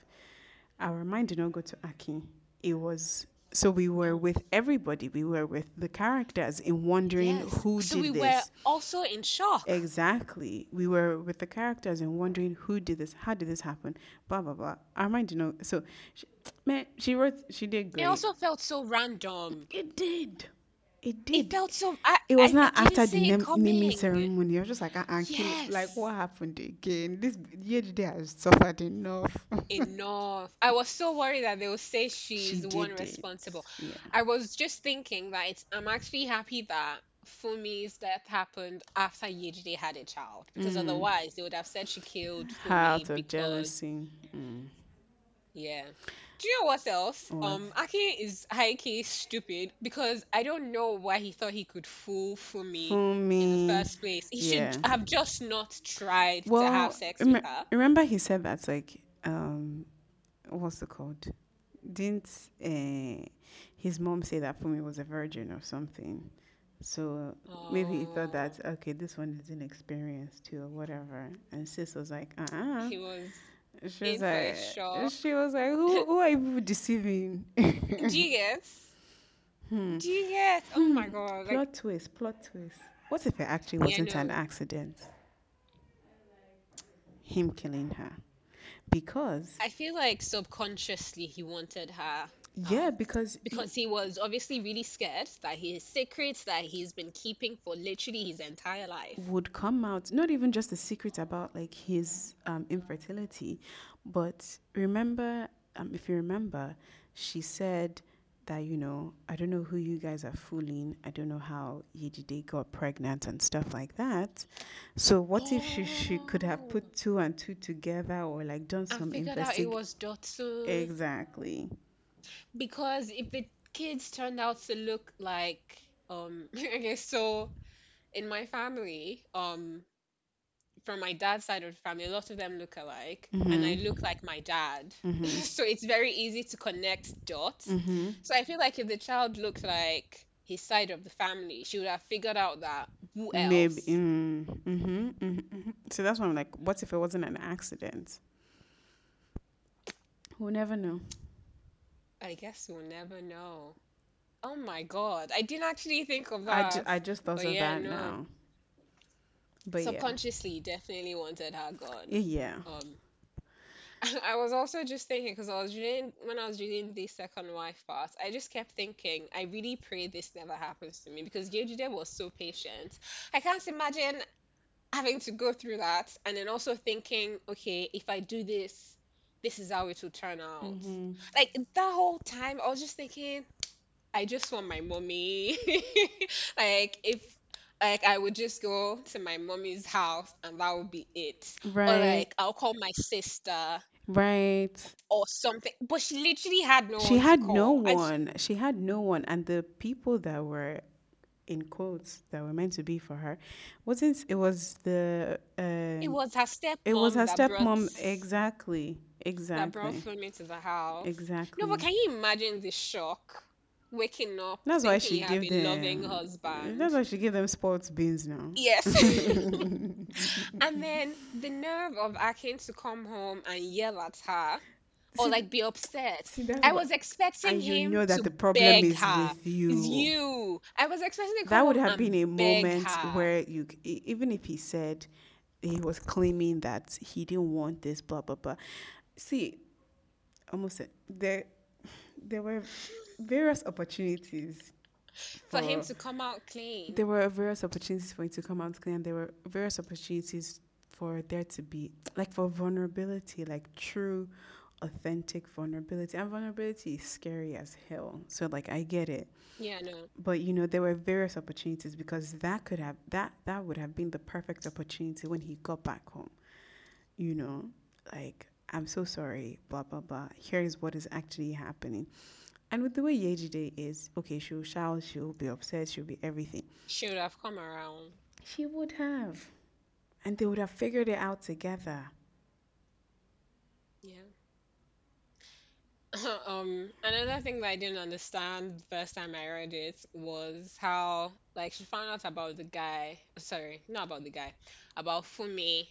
[SPEAKER 2] our mind did not go to Aki. It was so we were with everybody. We were with the characters in wondering
[SPEAKER 1] Yes.
[SPEAKER 2] who
[SPEAKER 1] So we
[SPEAKER 2] did
[SPEAKER 1] were
[SPEAKER 2] this.
[SPEAKER 1] also in shock.
[SPEAKER 2] Exactly. We were with the characters and wondering who did this, how did this happen, blah blah blah. Our mind did not. So, she, man, she wrote. She did great.
[SPEAKER 1] It also felt so random.
[SPEAKER 2] It did. It
[SPEAKER 1] It
[SPEAKER 2] did.
[SPEAKER 1] felt so. I,
[SPEAKER 2] It was
[SPEAKER 1] I
[SPEAKER 2] not
[SPEAKER 1] didn't
[SPEAKER 2] after the naming ceremony. I was just like, uh, uh, kill like what happened again? This Yejide has suffered enough.
[SPEAKER 1] Enough. I was so worried that they would say
[SPEAKER 2] she
[SPEAKER 1] she's the one
[SPEAKER 2] it.
[SPEAKER 1] responsible.
[SPEAKER 2] Yeah.
[SPEAKER 1] I was just thinking that it's, I'm actually happy that Fumi's death happened after Yejide had a child because
[SPEAKER 2] Mm.
[SPEAKER 1] otherwise they would have said she killed
[SPEAKER 2] Her out
[SPEAKER 1] Fumi
[SPEAKER 2] of
[SPEAKER 1] because
[SPEAKER 2] jealousy. Mm.
[SPEAKER 1] yeah. Do you know what else?
[SPEAKER 2] What?
[SPEAKER 1] Um, Aki is high key stupid because I don't know why he thought he could fool Fumi
[SPEAKER 2] For
[SPEAKER 1] in the first place. He
[SPEAKER 2] yeah.
[SPEAKER 1] should have just not tried to
[SPEAKER 2] Well,
[SPEAKER 1] have sex
[SPEAKER 2] rem-
[SPEAKER 1] with her.
[SPEAKER 2] remember he said that's like um, what's it called? Didn't uh, his mom say that Fumi was a virgin or something? So maybe he thought
[SPEAKER 1] Oh,
[SPEAKER 2] that okay, this one is inexperienced too or whatever. And sis was like, uh uh
[SPEAKER 1] he was
[SPEAKER 2] She was
[SPEAKER 1] in
[SPEAKER 2] like,
[SPEAKER 1] shock.
[SPEAKER 2] she was like, who who are you deceiving?
[SPEAKER 1] Do you
[SPEAKER 2] hmm.
[SPEAKER 1] Do you? Oh
[SPEAKER 2] Hmm.
[SPEAKER 1] my god! Like,
[SPEAKER 2] Plot twist, plot twist. What if it actually wasn't an
[SPEAKER 1] no.
[SPEAKER 2] accident? Him killing her. Because
[SPEAKER 1] I feel like subconsciously he wanted her
[SPEAKER 2] yeah, because
[SPEAKER 1] because he was obviously really scared that his secrets that he's been keeping for literally his entire life.
[SPEAKER 2] would come out not even just the secret about like his um, infertility, but remember, um, if you remember, she said that you know I don't know who you guys are fooling. I don't know how Yejide got pregnant and stuff like that. So what if she she could have
[SPEAKER 1] Oh,
[SPEAKER 2] put two and two together or like done some
[SPEAKER 1] out it was Dotun
[SPEAKER 2] exactly.
[SPEAKER 1] Because if the kids turned out to look like um okay so in my family um from my dad's side of the family a lot of them look alike and I
[SPEAKER 2] Mhm.
[SPEAKER 1] look like my dad
[SPEAKER 2] Mhm.
[SPEAKER 1] so it's very easy to connect dots
[SPEAKER 2] Mhm.
[SPEAKER 1] so I feel like if the child looked like his side of the family she would have figured out that who else Maybe.
[SPEAKER 2] Mm, mhm. Mhm. mhm. So that's why I'm like, what if it wasn't an accident? We'll never know.
[SPEAKER 1] I guess we'll never know oh my god I didn't actually think of
[SPEAKER 2] I, ju-
[SPEAKER 1] that
[SPEAKER 2] I just thought
[SPEAKER 1] but
[SPEAKER 2] of
[SPEAKER 1] yeah
[SPEAKER 2] that
[SPEAKER 1] no
[SPEAKER 2] now. But
[SPEAKER 1] subconsciously he definitely wanted her gone.
[SPEAKER 2] yeah,
[SPEAKER 1] Um, I was also just thinking because I was reading when I was reading the second wife part, I just kept thinking, I really pray this never happens to me because Yejide was so patient. I can't imagine having to go through that and then also thinking, okay, if I do this, this is how it will turn out.
[SPEAKER 2] hmm
[SPEAKER 1] Like that whole time, I was just thinking, I just want my mommy. Like if like I would just go to my mommy's house and that would be it.
[SPEAKER 2] Right.
[SPEAKER 1] Or like I'll call my sister
[SPEAKER 2] right.
[SPEAKER 1] or something. But she literally had no
[SPEAKER 2] She had no one. She had no one, and the people that were in quotes that were meant to be for her wasn't. It was the
[SPEAKER 1] it
[SPEAKER 2] um.
[SPEAKER 1] was her step
[SPEAKER 2] It was her stepmom. Exactly. Exactly.
[SPEAKER 1] That brought
[SPEAKER 2] Exactly.
[SPEAKER 1] Funmi to the house. Exactly. No, but can you imagine the shock waking up
[SPEAKER 2] That's why she gave
[SPEAKER 1] a loving
[SPEAKER 2] husband That's why she gave them sports beans now.
[SPEAKER 1] Yes. And then the nerve of Akin to come home and yell at her or
[SPEAKER 2] See,
[SPEAKER 1] like be upset.
[SPEAKER 2] see,
[SPEAKER 1] I was expecting
[SPEAKER 2] And you
[SPEAKER 1] him
[SPEAKER 2] know that
[SPEAKER 1] to
[SPEAKER 2] the problem
[SPEAKER 1] beg
[SPEAKER 2] is
[SPEAKER 1] her.
[SPEAKER 2] with
[SPEAKER 1] It's
[SPEAKER 2] you.
[SPEAKER 1] you. I was expecting
[SPEAKER 2] That would have been a moment
[SPEAKER 1] her.
[SPEAKER 2] where you, even if he said he was claiming that he didn't want this, blah blah blah. See, almost there, there were various opportunities
[SPEAKER 1] For him to come out clean.
[SPEAKER 2] there were various opportunities for him to come out clean. And There were various opportunities for there to be like for vulnerability, like true, authentic vulnerability. And vulnerability is scary as hell. So like I get it,
[SPEAKER 1] Yeah, no.
[SPEAKER 2] but you know there were various opportunities because that could have that that would have been the perfect opportunity when he got back home. You know, like I'm so sorry, blah blah blah. Here is what is actually happening. And with the way Yejide is, okay, she'll shout, she'll be upset, she'll be everything.
[SPEAKER 1] She would have come around.
[SPEAKER 2] She would have. And they would have figured it out together.
[SPEAKER 1] Yeah. Um, another thing that I didn't understand the first time I read it was how, like, she found out about the guy. Sorry, not about the guy, about Fumi,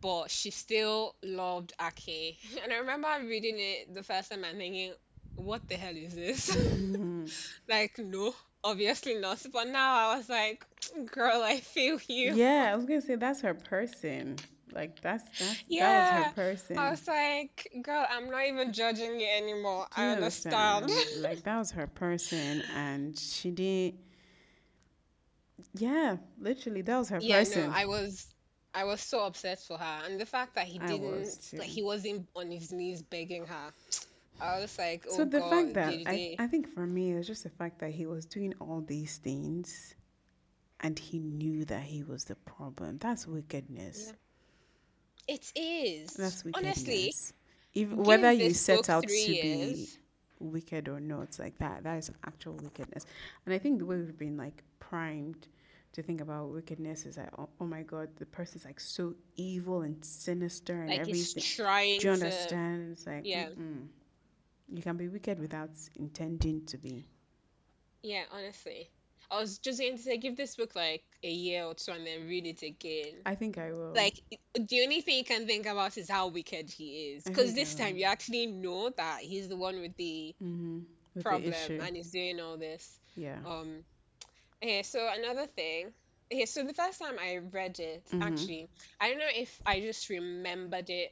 [SPEAKER 1] but she still loved Akin. And I remember reading it the first time and thinking, what the hell is this? Like, no, obviously not. But now I was like, girl, I feel you.
[SPEAKER 2] Yeah, I was gonna say that's her person. Like that's that's that was her
[SPEAKER 1] Yeah. I was like, girl, I'm not even judging you anymore.
[SPEAKER 2] Do
[SPEAKER 1] I
[SPEAKER 2] you
[SPEAKER 1] understand.
[SPEAKER 2] understand? Like that was her person and she didn't yeah, literally that was her
[SPEAKER 1] Yeah, no. I was I was so upset for her. And the fact that he didn't like he wasn't on his knees begging her. I was like, oh So
[SPEAKER 2] the fact that I. I think for me it's just the fact that he was doing all these things and he knew that he was the problem. That's wickedness.
[SPEAKER 1] Yeah. It is.
[SPEAKER 2] That's
[SPEAKER 1] Honestly,
[SPEAKER 2] wickedness. If whether you set out to be wicked or not, like that, that is actual wickedness. And I think the way we've been like primed to think about wickedness is like, oh, oh my god, the person's like so evil and sinister and
[SPEAKER 1] Like
[SPEAKER 2] everything.
[SPEAKER 1] trying
[SPEAKER 2] Do you
[SPEAKER 1] to
[SPEAKER 2] understand? It's like,
[SPEAKER 1] yeah.
[SPEAKER 2] mm-mm. you can be wicked without intending to be.
[SPEAKER 1] Yeah, honestly. I was just going to say give this book like a year or two and then read it again.
[SPEAKER 2] I think I will.
[SPEAKER 1] Like the only thing you can think about is how wicked he is. Because this time you actually know that he's the one with the
[SPEAKER 2] Mm-hmm. With
[SPEAKER 1] problem
[SPEAKER 2] issue.
[SPEAKER 1] and he's doing all this.
[SPEAKER 2] Yeah.
[SPEAKER 1] Um okay, so another thing. Okay, so the first time I read it,
[SPEAKER 2] Mm-hmm.
[SPEAKER 1] actually, I don't know if I just remembered it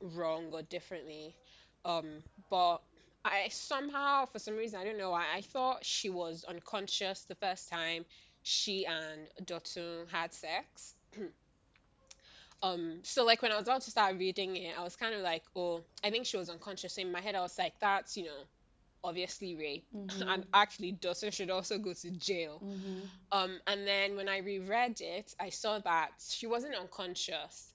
[SPEAKER 1] wrong or differently. Um, but I somehow, for some reason, I don't know why, I thought she was unconscious the first time she and Dotun had sex. Um, so like when I was about to start reading it, I was kind of like, oh, I think she was unconscious. So in my head, I was like, that's, you know, obviously rape.
[SPEAKER 2] Mm-hmm.
[SPEAKER 1] And actually, Dotun should also go to jail.
[SPEAKER 2] Mm-hmm.
[SPEAKER 1] Um, and then when I reread it, I saw that she wasn't unconscious.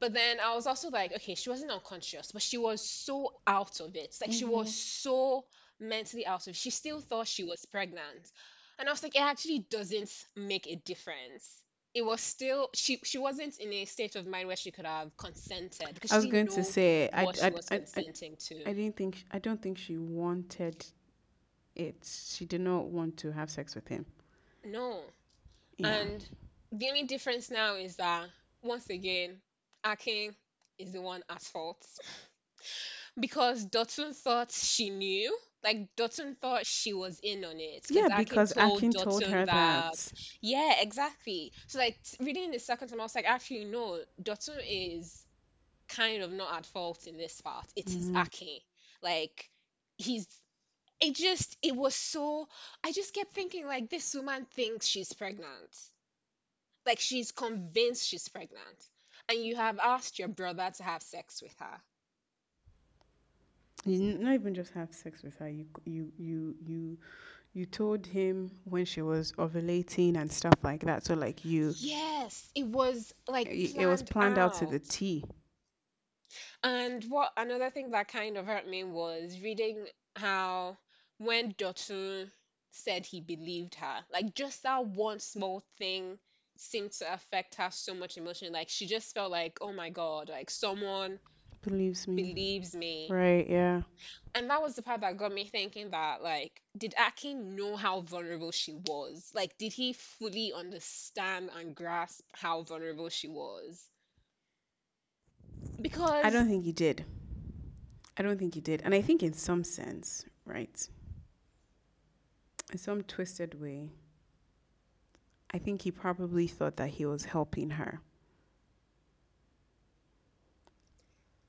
[SPEAKER 1] But then I was also like, okay, she wasn't unconscious, but she was so out of it. Like she
[SPEAKER 2] Mm-hmm.
[SPEAKER 1] was so mentally out of it. She still thought she was pregnant. And I was like, it actually doesn't make a difference. It was still she she wasn't in a state of mind where she could have consented because
[SPEAKER 2] I
[SPEAKER 1] she
[SPEAKER 2] was going to say I,
[SPEAKER 1] what she
[SPEAKER 2] I,
[SPEAKER 1] was
[SPEAKER 2] I, I,
[SPEAKER 1] consenting to.
[SPEAKER 2] I didn't think I don't think she wanted it. She did not want to have sex with him.
[SPEAKER 1] No.
[SPEAKER 2] Yeah.
[SPEAKER 1] And the only difference now is that once again, Akin is the one at fault because Dotun thought she knew like Dotun thought she was in on it because
[SPEAKER 2] Yeah,
[SPEAKER 1] Akin
[SPEAKER 2] because
[SPEAKER 1] told
[SPEAKER 2] Akin told her
[SPEAKER 1] that
[SPEAKER 2] that.
[SPEAKER 1] yeah, exactly. So like reading the second time, I was like, actually no, Dotun is kind of not at fault in this part. It is
[SPEAKER 2] hmm
[SPEAKER 1] Akin. Like he's it just it was so I just kept thinking like this woman thinks she's pregnant. Like she's convinced she's pregnant. And you have asked your brother to have sex with her.
[SPEAKER 2] You not even just have sex with her. You you you you you told him when she was ovulating and stuff like that. So like you,
[SPEAKER 1] Yes, it was like
[SPEAKER 2] it was
[SPEAKER 1] planned
[SPEAKER 2] planned out to the. T.
[SPEAKER 1] And what another thing that kind of hurt me was reading how when Dotun said he believed her, like just that one small thing seemed to affect her so much emotionally. Like she just felt like, oh my God, like someone
[SPEAKER 2] Believes me.
[SPEAKER 1] believes me.
[SPEAKER 2] Right? Yeah.
[SPEAKER 1] And that was the part that got me thinking that, like, did Akin know how vulnerable she was? Like, did he fully understand and grasp how vulnerable she was? Because I
[SPEAKER 2] don't think he did. I don't think he did. And I think in some sense, right, in some twisted way, I think he probably thought that he was helping her.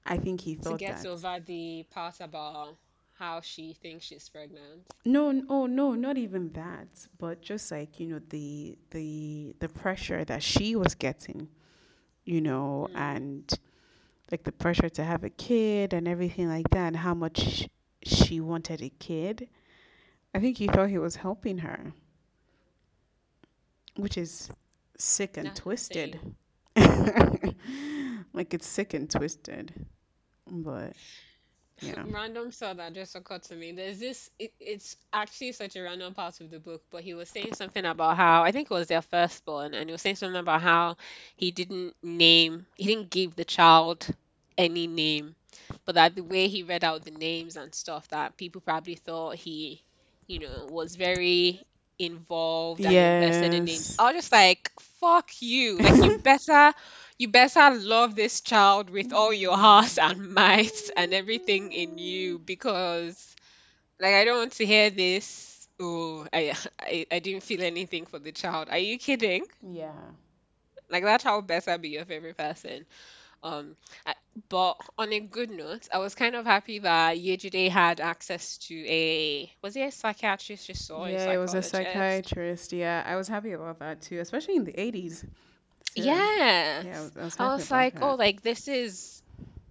[SPEAKER 2] I think he
[SPEAKER 1] to
[SPEAKER 2] thought
[SPEAKER 1] get
[SPEAKER 2] that.
[SPEAKER 1] over the part about how she thinks she's pregnant.
[SPEAKER 2] No, n- oh no, not even that, but just like, you know, the the the pressure that she was getting, you know,
[SPEAKER 1] Mm.
[SPEAKER 2] and like the pressure to have a kid and everything like that and how much she wanted a kid. I think he thought he was helping her, which is sick and twisted. like it's sick and twisted, but know.
[SPEAKER 1] Random thought that just occurred to me. There's this, it, it's actually such a random part of the book, but he was saying something about how, I think it was their firstborn, and he was saying something about how he didn't name, he didn't give the child any name, but that the way he read out the names and stuff, that people probably thought he, you know, was very involved and invested in.
[SPEAKER 2] Yes.
[SPEAKER 1] I was just like, fuck you. Like, you better you better love this child with all your heart and might and everything in you because like I don't want to hear this. Oh, I, I I didn't feel anything for the child. Are you kidding?
[SPEAKER 2] Yeah.
[SPEAKER 1] Like that child better be your favorite person. Um, I, but on a good note, I was kind of happy that Yejide had access to a was he a psychiatrist you saw a
[SPEAKER 2] Yeah, it was a
[SPEAKER 1] psychologist?
[SPEAKER 2] psychiatrist. Yeah, I was happy about that too, especially in the 80s. So, yeah, I was, I was
[SPEAKER 1] I
[SPEAKER 2] happy
[SPEAKER 1] was
[SPEAKER 2] about
[SPEAKER 1] like, oh,
[SPEAKER 2] that.
[SPEAKER 1] like this is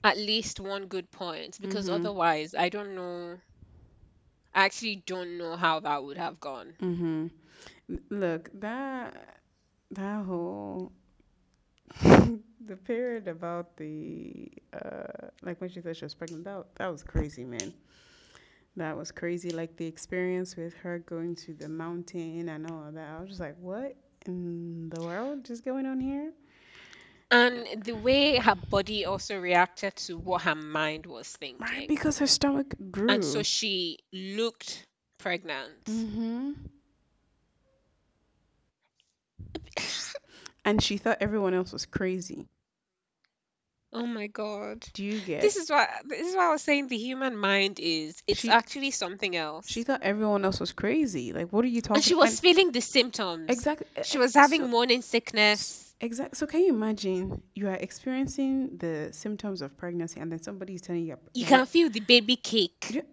[SPEAKER 1] at least one good point because
[SPEAKER 2] Mhm.
[SPEAKER 1] otherwise I don't know I actually don't know how that would have gone.
[SPEAKER 2] Mhm. Look, that that whole the period about the uh like when she said she was pregnant, that that was crazy, man. That was crazy. Like the experience with her going to the mountain and all of that. I was just like, what in the world is going on here?
[SPEAKER 1] And the way her body also reacted to what her mind was thinking.
[SPEAKER 2] Right, because her stomach grew.
[SPEAKER 1] And so she looked pregnant.
[SPEAKER 2] Mhm. And she thought everyone else was crazy.
[SPEAKER 1] Oh my God.
[SPEAKER 2] Do you get This
[SPEAKER 1] is what this is why I was saying the human mind is it's
[SPEAKER 2] She
[SPEAKER 1] actually something else.
[SPEAKER 2] she thought everyone else was crazy. Like, what are you talking And
[SPEAKER 1] she
[SPEAKER 2] And
[SPEAKER 1] was feeling the symptoms.
[SPEAKER 2] exactly.
[SPEAKER 1] Eh, she was having
[SPEAKER 2] So
[SPEAKER 1] morning sickness.
[SPEAKER 2] Exactly. So can you imagine you are experiencing the symptoms of pregnancy, and then somebody is telling you
[SPEAKER 1] You can feel the baby cake.
[SPEAKER 2] you-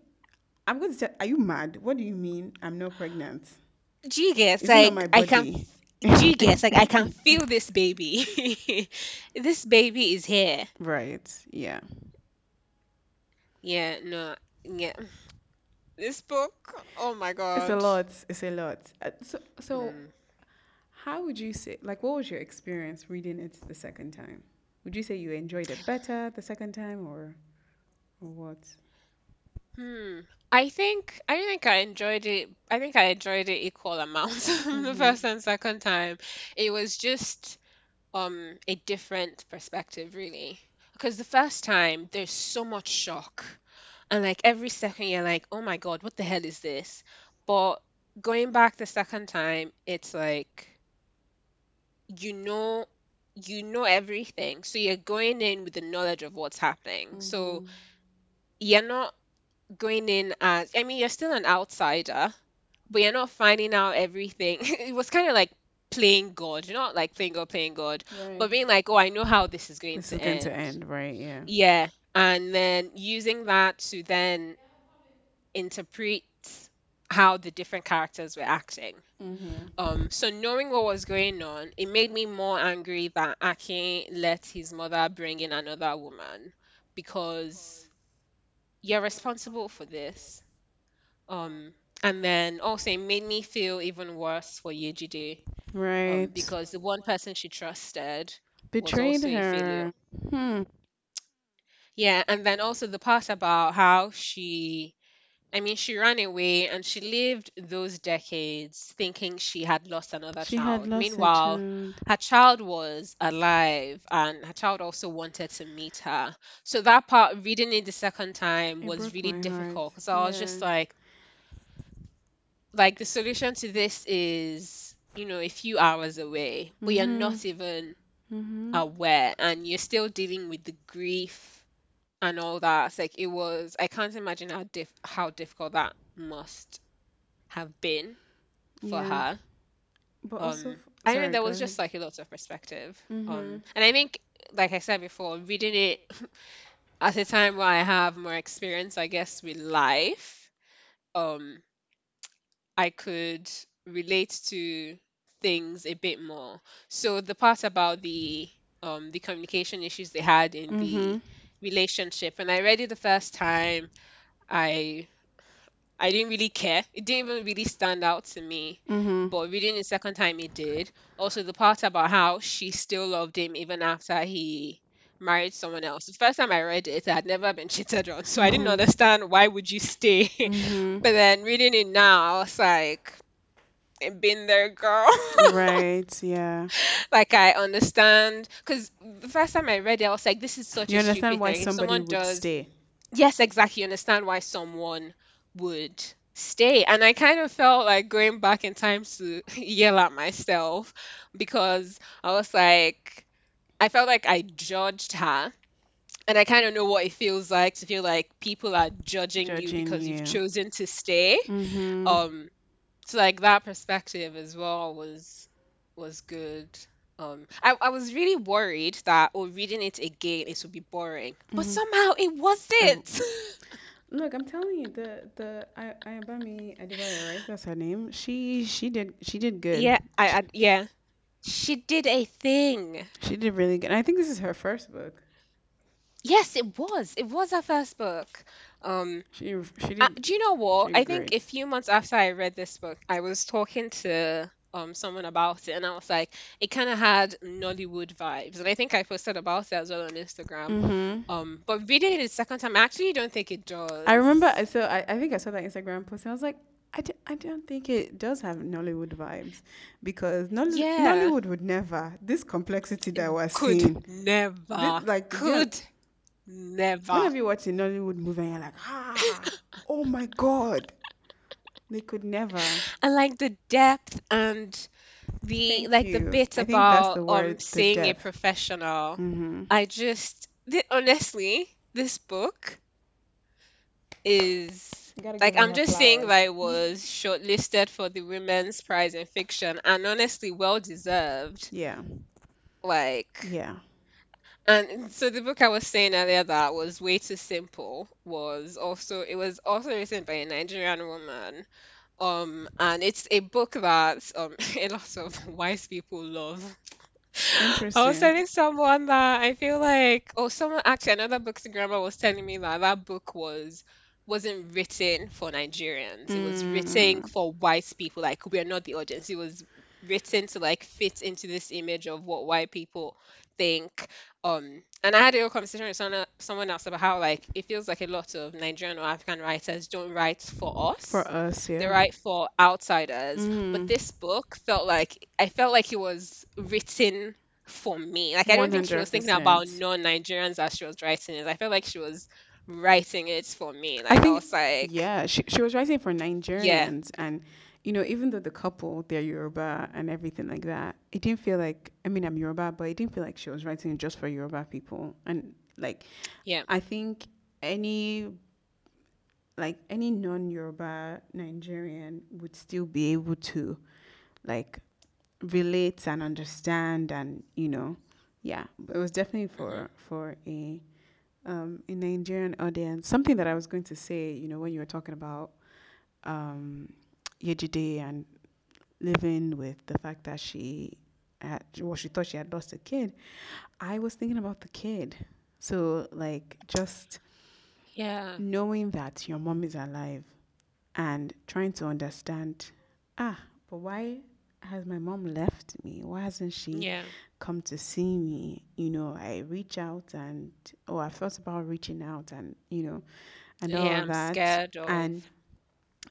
[SPEAKER 2] I'm going to say, are you mad? What do you mean I'm not pregnant?
[SPEAKER 1] Do you guess?
[SPEAKER 2] Is it not
[SPEAKER 1] Like I can.
[SPEAKER 2] Body?
[SPEAKER 1] f- Do you guess? Like I can feel this baby. this baby is here.
[SPEAKER 2] right. Yeah.
[SPEAKER 1] Yeah. No. Yeah. This book. Oh my god.
[SPEAKER 2] It's a
[SPEAKER 1] God.
[SPEAKER 2] lot. It's a lot. Uh, so, so
[SPEAKER 1] Mm.
[SPEAKER 2] how would you say? Like, what was your experience reading it the second time? Would you say you enjoyed it better the second time, or or what?
[SPEAKER 1] Hmm. I think I think I enjoyed it. I think I enjoyed it equal amounts the
[SPEAKER 2] Mm-hmm.
[SPEAKER 1] first and second time. It was just um a different perspective, really. Because the first time there's so much shock, and like every second you're like, oh my God, what the hell is this? But going back the second time, it's like you know you know everything. So you're going in with the knowledge of what's happening. So
[SPEAKER 2] Mm-hmm.
[SPEAKER 1] you're not. Going in as, I mean, you're still an outsider, but you're not finding out everything. It was kind of like playing God, you're not like playing God, playing God, but being like, oh, I know how this is going
[SPEAKER 2] This is
[SPEAKER 1] to
[SPEAKER 2] going to
[SPEAKER 1] end.
[SPEAKER 2] end, right? Yeah.
[SPEAKER 1] Yeah. And then using that to then interpret how the different characters were acting.
[SPEAKER 2] Mm-hmm.
[SPEAKER 1] Um, so knowing what was going on, it made me more angry that Akin let his mother bring in another woman because you're responsible for this. Um, and then also it made me feel even worse for Yejide, um,
[SPEAKER 2] Right.
[SPEAKER 1] because the one person she trusted was
[SPEAKER 2] Betrayed
[SPEAKER 1] also a failure.
[SPEAKER 2] her. Hmm.
[SPEAKER 1] Yeah, and then also the part about how she I mean, she ran away and she lived those decades thinking she had lost another
[SPEAKER 2] She had
[SPEAKER 1] child.
[SPEAKER 2] lost
[SPEAKER 1] Meanwhile,
[SPEAKER 2] child.
[SPEAKER 1] her child was alive and her child also wanted to meet her. So that part, reading it the second time,
[SPEAKER 2] It
[SPEAKER 1] was
[SPEAKER 2] broke
[SPEAKER 1] really
[SPEAKER 2] my heart.
[SPEAKER 1] difficult because I was
[SPEAKER 2] Yeah.
[SPEAKER 1] just like, like the solution to this is, you know, a few hours away, but you're
[SPEAKER 2] Mm-hmm.
[SPEAKER 1] not even
[SPEAKER 2] Mm-hmm.
[SPEAKER 1] aware and you're still dealing with the grief and all that. It's like it was, I can't imagine how diff how difficult that must have been for
[SPEAKER 2] Yeah.
[SPEAKER 1] her.
[SPEAKER 2] But also,
[SPEAKER 1] Um,
[SPEAKER 2] f-
[SPEAKER 1] I know there was
[SPEAKER 2] ahead.
[SPEAKER 1] just like a lot of perspective.
[SPEAKER 2] Mm-hmm.
[SPEAKER 1] Um, and I think, like I said before, reading it at a time where I have more experience, I guess, with life, um, I could relate to things a bit more. So the part about the um the communication issues they had in
[SPEAKER 2] Mm-hmm.
[SPEAKER 1] the relationship, when I read it the first time, I I didn't really care. It didn't even really stand out to me.
[SPEAKER 2] Mm-hmm.
[SPEAKER 1] But reading it second time, it did. Also, the part about how she still loved him even after he married someone else. The first time I read it, I had never been cheated on, so I didn't
[SPEAKER 2] Mm-hmm.
[SPEAKER 1] understand why would you stay.
[SPEAKER 2] Mm-hmm.
[SPEAKER 1] But then reading it now, I was like, "I've been there, girl.
[SPEAKER 2] Right. Yeah.
[SPEAKER 1] like I understand. Because the first time I read it, I was like, this is such
[SPEAKER 2] You
[SPEAKER 1] a
[SPEAKER 2] understand why
[SPEAKER 1] thing.
[SPEAKER 2] Somebody
[SPEAKER 1] someone
[SPEAKER 2] would
[SPEAKER 1] does
[SPEAKER 2] stay.
[SPEAKER 1] yes, exactly. You understand why someone would stay. And I kind of felt like going back in time to yell at myself because I was like, I felt like I judged her. And I kind of know what it feels like to feel like people are judging you because you've chosen to stay.
[SPEAKER 2] Mm-hmm.
[SPEAKER 1] Um, so like that perspective as well was was good. Um, I, I was really worried that oh, reading it again it would be boring, but
[SPEAKER 2] Mm-hmm.
[SPEAKER 1] somehow it
[SPEAKER 2] It,
[SPEAKER 1] wasn't.
[SPEAKER 2] look, I'm telling you, the the I Ayobami Adebayo, right? That's her name. She she did she did good.
[SPEAKER 1] Yeah, I, I yeah, she did a thing.
[SPEAKER 2] she did really good. And I think this is her first book.
[SPEAKER 1] Yes, it was. It was her first book. Um,
[SPEAKER 2] She she
[SPEAKER 1] uh, do you know what? I think a few months after I read this book, I was talking to um someone about it, and I was like, it kind of had Nollywood vibes, and I think I posted about it as well on Instagram.
[SPEAKER 2] Mm-hmm.
[SPEAKER 1] Um, but reading it a second time, I actually don't think it does.
[SPEAKER 2] I remember. So I, I think I saw that Instagram post. And I was like, I, d- I don't think it does have Nollywood vibes because
[SPEAKER 1] Yeah,
[SPEAKER 2] Nollywood would never this complexity
[SPEAKER 1] it
[SPEAKER 2] that we're
[SPEAKER 1] could
[SPEAKER 2] seeing. This,
[SPEAKER 1] never,
[SPEAKER 2] like, you know,
[SPEAKER 1] could never.
[SPEAKER 2] have you watched a Nollywood movie and you're like, ah, oh my god, they could never.
[SPEAKER 1] And like the depth and the
[SPEAKER 2] Thank
[SPEAKER 1] like the
[SPEAKER 2] you.
[SPEAKER 1] bit
[SPEAKER 2] I
[SPEAKER 1] about
[SPEAKER 2] the
[SPEAKER 1] um
[SPEAKER 2] word, the
[SPEAKER 1] seeing a professional,
[SPEAKER 2] Mm-hmm.
[SPEAKER 1] I just thi- honestly, this book is like I'm just saying
[SPEAKER 2] flowers.
[SPEAKER 1] that it was shortlisted for the Women's Prize in Fiction and honestly well deserved.
[SPEAKER 2] Yeah,
[SPEAKER 1] Like
[SPEAKER 2] yeah.
[SPEAKER 1] And so the book I was saying earlier that was way too simple was also it was also written by a Nigerian woman. Um and it's a book that um a lot of wise people love. I was telling someone that I feel like, oh, someone actually another bookstagrammer was telling me that that book was wasn't written for Nigerians. It was written
[SPEAKER 2] Mm,
[SPEAKER 1] for white people. Like we're not the audience. It was written to like fit into this image of what white people think. Um, and I had a real conversation with someone, someone else about how like it feels like a lot of Nigerian or African writers don't write for us.
[SPEAKER 2] for
[SPEAKER 1] us.
[SPEAKER 2] us,
[SPEAKER 1] They write for outsiders. But
[SPEAKER 2] Mm,
[SPEAKER 1] this book felt like I felt like it was written for me. Like I don't
[SPEAKER 2] one
[SPEAKER 1] think she was thinking about non-Nigerians as she was writing it. I felt like she was writing it for me.
[SPEAKER 2] I
[SPEAKER 1] Like I
[SPEAKER 2] think,
[SPEAKER 1] was like,
[SPEAKER 2] yeah, she she was writing for
[SPEAKER 1] yeah,
[SPEAKER 2] Nigerians, and you know, even though the couple they're Yoruba and everything like that, it didn't feel like. I mean, I'm Yoruba, but it didn't feel like she was writing just for Yoruba people. And like,
[SPEAKER 1] yeah,
[SPEAKER 2] I think any like any non-Yoruba Nigerian would still be able to like relate and understand and you know yeah it was definitely for for a um a Nigerian audience something that I was going to say you know when you were talking about um Yejide and living with the fact that she had well she thought she had lost a kid I was thinking about the kid so like just
[SPEAKER 1] Yeah.
[SPEAKER 2] knowing that your mom is alive and trying to understand ah but why has my mom left me why hasn't she
[SPEAKER 1] Yeah.
[SPEAKER 2] come to see me you know i reach out and oh i thought about reaching out and you know and all
[SPEAKER 1] Yeah,
[SPEAKER 2] of
[SPEAKER 1] I'm
[SPEAKER 2] that and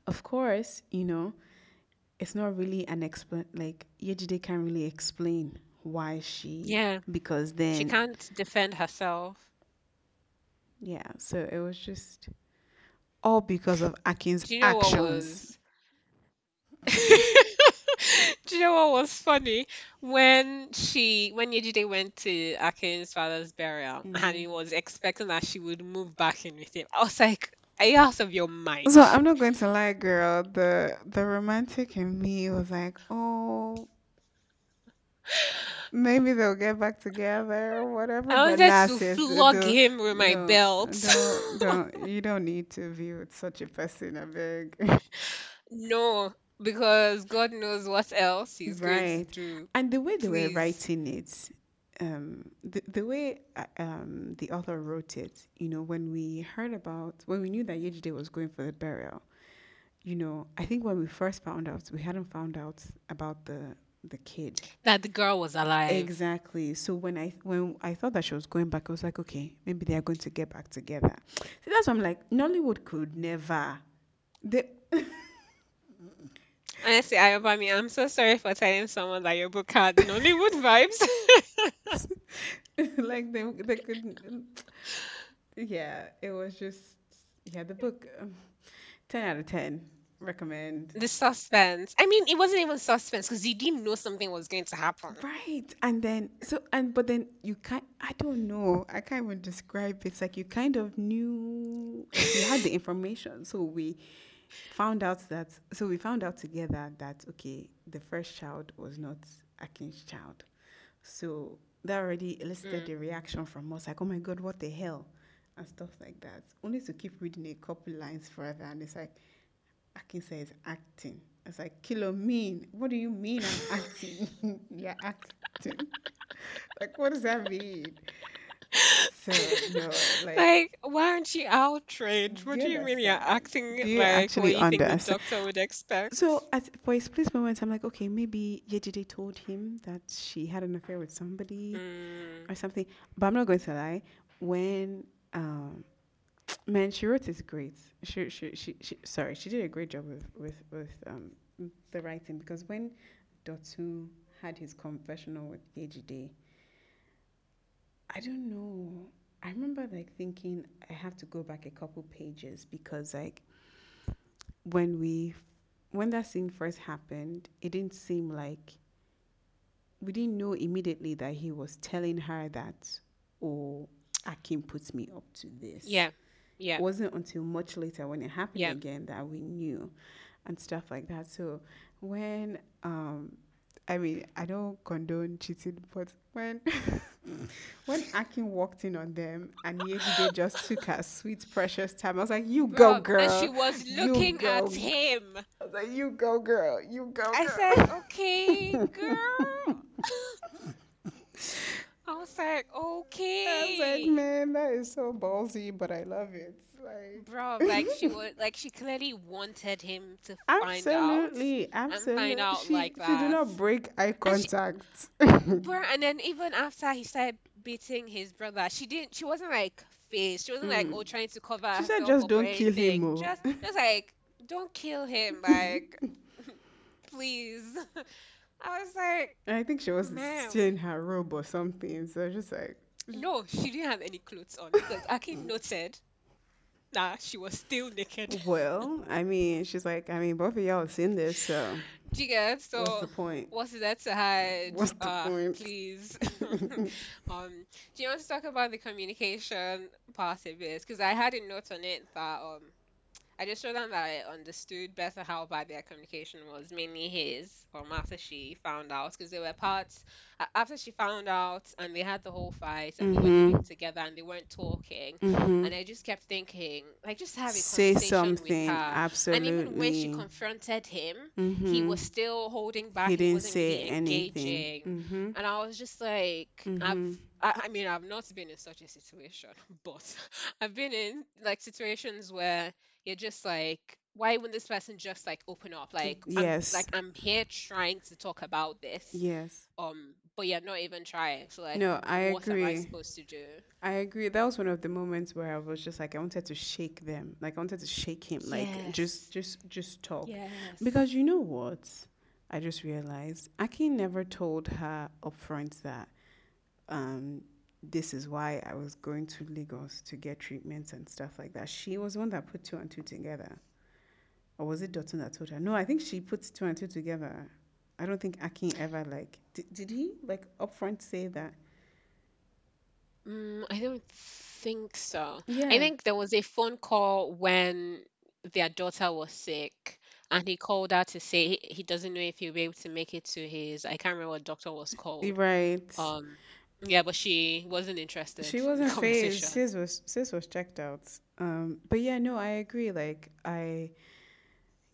[SPEAKER 2] of course you know it's not really an explain like yejide can't really explain why she
[SPEAKER 1] Yeah.
[SPEAKER 2] because then She
[SPEAKER 1] can't defend herself.
[SPEAKER 2] yeah so it was just all because of akin's
[SPEAKER 1] you know
[SPEAKER 2] actions
[SPEAKER 1] was Do you know what was funny? When she when Yejide went to Akin's father's burial and
[SPEAKER 2] Mhm.
[SPEAKER 1] he was expecting that she would move back in with him. I was like, Are you out of your mind?
[SPEAKER 2] So I'm not going to lie, girl. The the romantic in me was like, oh, maybe they'll get back together or whatever.
[SPEAKER 1] I
[SPEAKER 2] But
[SPEAKER 1] wanted to flog him with my
[SPEAKER 2] don't,
[SPEAKER 1] belt.
[SPEAKER 2] don't, don't. You don't need to be with such a person. I beg.
[SPEAKER 1] No, because God knows what else he's going to
[SPEAKER 2] Right.
[SPEAKER 1] do.
[SPEAKER 2] And the way they were
[SPEAKER 1] Please.
[SPEAKER 2] writing it, um, the, the way uh, um, the author wrote it, you know, when we heard about, when we knew that Yejide was going for the burial, you know, I think when we first found out, we hadn't found out about the the kid.
[SPEAKER 1] That the girl was alive.
[SPEAKER 2] Exactly. So when I when I thought that she was going back, I was like, okay, maybe they are going to get back together. So that's why I'm like, Nollywood could never. They,
[SPEAKER 1] Honestly, Ayobami, I'm so sorry for telling someone that your book had the Nollywood vibes.
[SPEAKER 2] like they they couldn't. Yeah, it was just yeah. The book, um, ten out of ten. Recommend.
[SPEAKER 1] The suspense. I mean, it wasn't even suspense because you didn't know something was going to happen.
[SPEAKER 2] Right, and then so and but then you can't. I don't know. I can't even describe it. It's like you kind of knew, you had the information. So we found out that. So we found out together that okay, the first child was not Akin's child. So that already elicited
[SPEAKER 1] Mm.
[SPEAKER 2] a reaction from us, like, oh my god, what the hell, and stuff like that. Only to keep reading a couple lines further, and it's like Akin says acting. It's like kilo mean. What do you mean I'm acting? You're acting. Like what does that mean? So no, like
[SPEAKER 1] Like, why aren't you outraged? What do you mean you're
[SPEAKER 2] understand?
[SPEAKER 1] acting
[SPEAKER 2] Do you
[SPEAKER 1] like what
[SPEAKER 2] actually
[SPEAKER 1] you think the
[SPEAKER 2] understand?
[SPEAKER 1] doctor would expect?
[SPEAKER 2] So at for a split moment, I'm like, okay, maybe Yejide told him that she had an affair with somebody
[SPEAKER 1] Mm,
[SPEAKER 2] or something. But I'm not going to lie. When um man, she wrote it great. She she she, she sorry, she did a great job with with with um the writing because when Dotun had his confessional with Yejide, I don't know. I remember like thinking I have to go back a couple pages because like when we when that scene first happened, it didn't seem like we didn't know immediately that he was telling her that, oh, Akin puts me up to this.
[SPEAKER 1] yeah, yeah,
[SPEAKER 2] It wasn't until much later when it happened
[SPEAKER 1] yeah.
[SPEAKER 2] again that we knew and stuff like that. So when um I mean I don't condone cheating, but when when Akin walked in on them and Yejide just took her sweet precious time, I was like, You go
[SPEAKER 1] girl. and she was looking at him.
[SPEAKER 2] I was like, You go girl, you go
[SPEAKER 1] I said, okay, girl. I was like, okay.
[SPEAKER 2] I was like, man, that is so ballsy, but I love it. Like
[SPEAKER 1] Bro, like she would, like she clearly wanted him to find out
[SPEAKER 2] Absolutely,
[SPEAKER 1] find
[SPEAKER 2] absolutely.
[SPEAKER 1] out
[SPEAKER 2] She
[SPEAKER 1] like
[SPEAKER 2] she did not break eye
[SPEAKER 1] And she
[SPEAKER 2] contact.
[SPEAKER 1] bro, and then even after he started beating his brother, she didn't she wasn't like faced. She wasn't like
[SPEAKER 2] Mm.
[SPEAKER 1] oh trying to cover
[SPEAKER 2] She said, just don't kill him, oh.
[SPEAKER 1] Just just like don't kill him, like please. I was like,
[SPEAKER 2] I think she was
[SPEAKER 1] man,
[SPEAKER 2] still in her robe or something. So I was just like,
[SPEAKER 1] no, she didn't have any clothes on because Akin noted that she was still naked.
[SPEAKER 2] well, I mean, she's like, I mean, both of y'all have seen this, so
[SPEAKER 1] Do you get?
[SPEAKER 2] what's the point?
[SPEAKER 1] what's there to hide?
[SPEAKER 2] What's the
[SPEAKER 1] Uh,
[SPEAKER 2] point?
[SPEAKER 1] please. um, do you want to talk about the communication part of it? Because I had a note on it that um I just showed them that I understood better how bad their communication was, mainly his, um, after she found out, because there were parts after she found out, and they had the whole fight, and they were living
[SPEAKER 2] Mhm.
[SPEAKER 1] together, and they weren't talking,
[SPEAKER 2] Mhm.
[SPEAKER 1] and I just kept thinking, like, just have a
[SPEAKER 2] Say
[SPEAKER 1] conversation with
[SPEAKER 2] something.
[SPEAKER 1] her. And even when she confronted him, he was still holding back. He
[SPEAKER 2] didn't
[SPEAKER 1] wasn't
[SPEAKER 2] say anything.
[SPEAKER 1] engaging,
[SPEAKER 2] Mhm.
[SPEAKER 1] and I was just like, I've.
[SPEAKER 2] Mhm.
[SPEAKER 1] I I mean, I've not been in such a situation, but I've been in like situations where you're just like, why wouldn't this person just like open up? Like I'm
[SPEAKER 2] Yes.
[SPEAKER 1] like I'm here trying to talk about this.
[SPEAKER 2] Yes.
[SPEAKER 1] Um, but you're not even trying. So like
[SPEAKER 2] No, I
[SPEAKER 1] what am I
[SPEAKER 2] agree.
[SPEAKER 1] supposed to do?
[SPEAKER 2] I agree. That was one of the moments where I was just like I wanted to shake them. Like I wanted to shake him. Like just just just talk.
[SPEAKER 1] Yes.
[SPEAKER 2] Because you know what? I just realized Akin never told her upfront that um this is why I was going to Lagos to get treatments and stuff like that. She was the one that put two and two together. Or was it Dotun that told her? No, I think she put two and two together. I don't think Akin ever like did, did he like upfront say that?
[SPEAKER 1] Mm, I don't think so.
[SPEAKER 2] Yeah.
[SPEAKER 1] I think there was a phone call when their daughter was sick, and he called her to say he, he doesn't know if he'll be able to make it to his, I can't remember what doctor was called.
[SPEAKER 2] Right.
[SPEAKER 1] Um, yeah, but she wasn't interested
[SPEAKER 2] She wasn't phased. Sis was sis was checked out. Um, but yeah, no, I agree. Like I,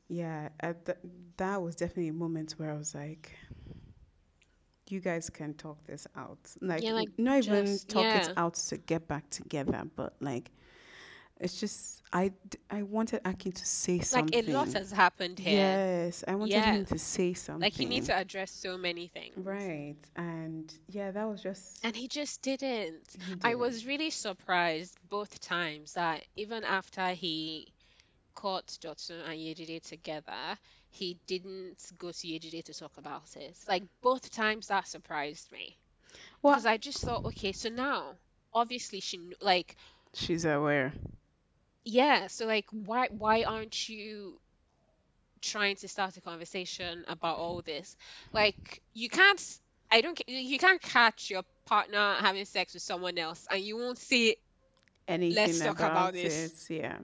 [SPEAKER 2] yeah, at th- that was definitely a moment where I was like, you guys can talk this out. Like
[SPEAKER 1] Yeah, like
[SPEAKER 2] not even
[SPEAKER 1] just
[SPEAKER 2] talk it out to get back together, but like it's just I I wanted Akin to say something.
[SPEAKER 1] Like a lot has happened here.
[SPEAKER 2] Yes, I wanted
[SPEAKER 1] Yeah.
[SPEAKER 2] him to say something.
[SPEAKER 1] Like he needs to address so many things.
[SPEAKER 2] Right. And yeah, that was just
[SPEAKER 1] And he just didn't.
[SPEAKER 2] he
[SPEAKER 1] I
[SPEAKER 2] didn't.
[SPEAKER 1] was really surprised both times that even after he caught Dotun and Yejide together, he didn't go to Yejide to talk about it. Like both times that surprised me.
[SPEAKER 2] Well,
[SPEAKER 1] Because I just thought, okay, so now obviously she like
[SPEAKER 2] she's aware.
[SPEAKER 1] Yeah, so like why why aren't you trying to start a conversation about all this. Like you can't I don't you can't catch your partner having sex with someone else and you won't say let's
[SPEAKER 2] anything
[SPEAKER 1] talk about
[SPEAKER 2] about
[SPEAKER 1] this.
[SPEAKER 2] it. Yeah.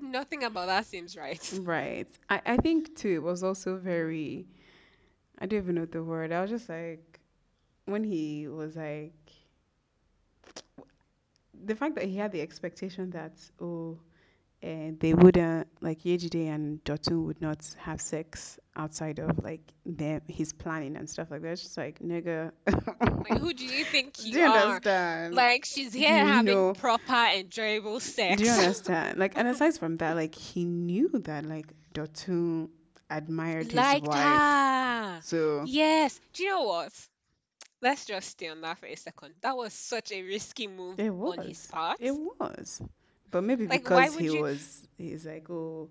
[SPEAKER 1] Nothing about that seems right.
[SPEAKER 2] Right. I, I think too it was also very I don't even know the word. I was just like when he was like the fact that he had the expectation that oh and they wouldn't like Yejide and Dotun would not have sex outside of like their his planning and stuff like that. It's just like nigga
[SPEAKER 1] Like who do you think you,
[SPEAKER 2] Do
[SPEAKER 1] you are?
[SPEAKER 2] understand?
[SPEAKER 1] Like she's here
[SPEAKER 2] You
[SPEAKER 1] having
[SPEAKER 2] know
[SPEAKER 1] proper enjoyable sex.
[SPEAKER 2] Do you understand? Like, and aside from that, like he knew that like Dotun admired his wife.
[SPEAKER 1] her.
[SPEAKER 2] So
[SPEAKER 1] Yes. Do you know what? Let's just stay on that for a second. That was such a risky move
[SPEAKER 2] it
[SPEAKER 1] on his
[SPEAKER 2] was.
[SPEAKER 1] part.
[SPEAKER 2] It was. But maybe
[SPEAKER 1] Like,
[SPEAKER 2] because he
[SPEAKER 1] you?
[SPEAKER 2] was he's like, Oh,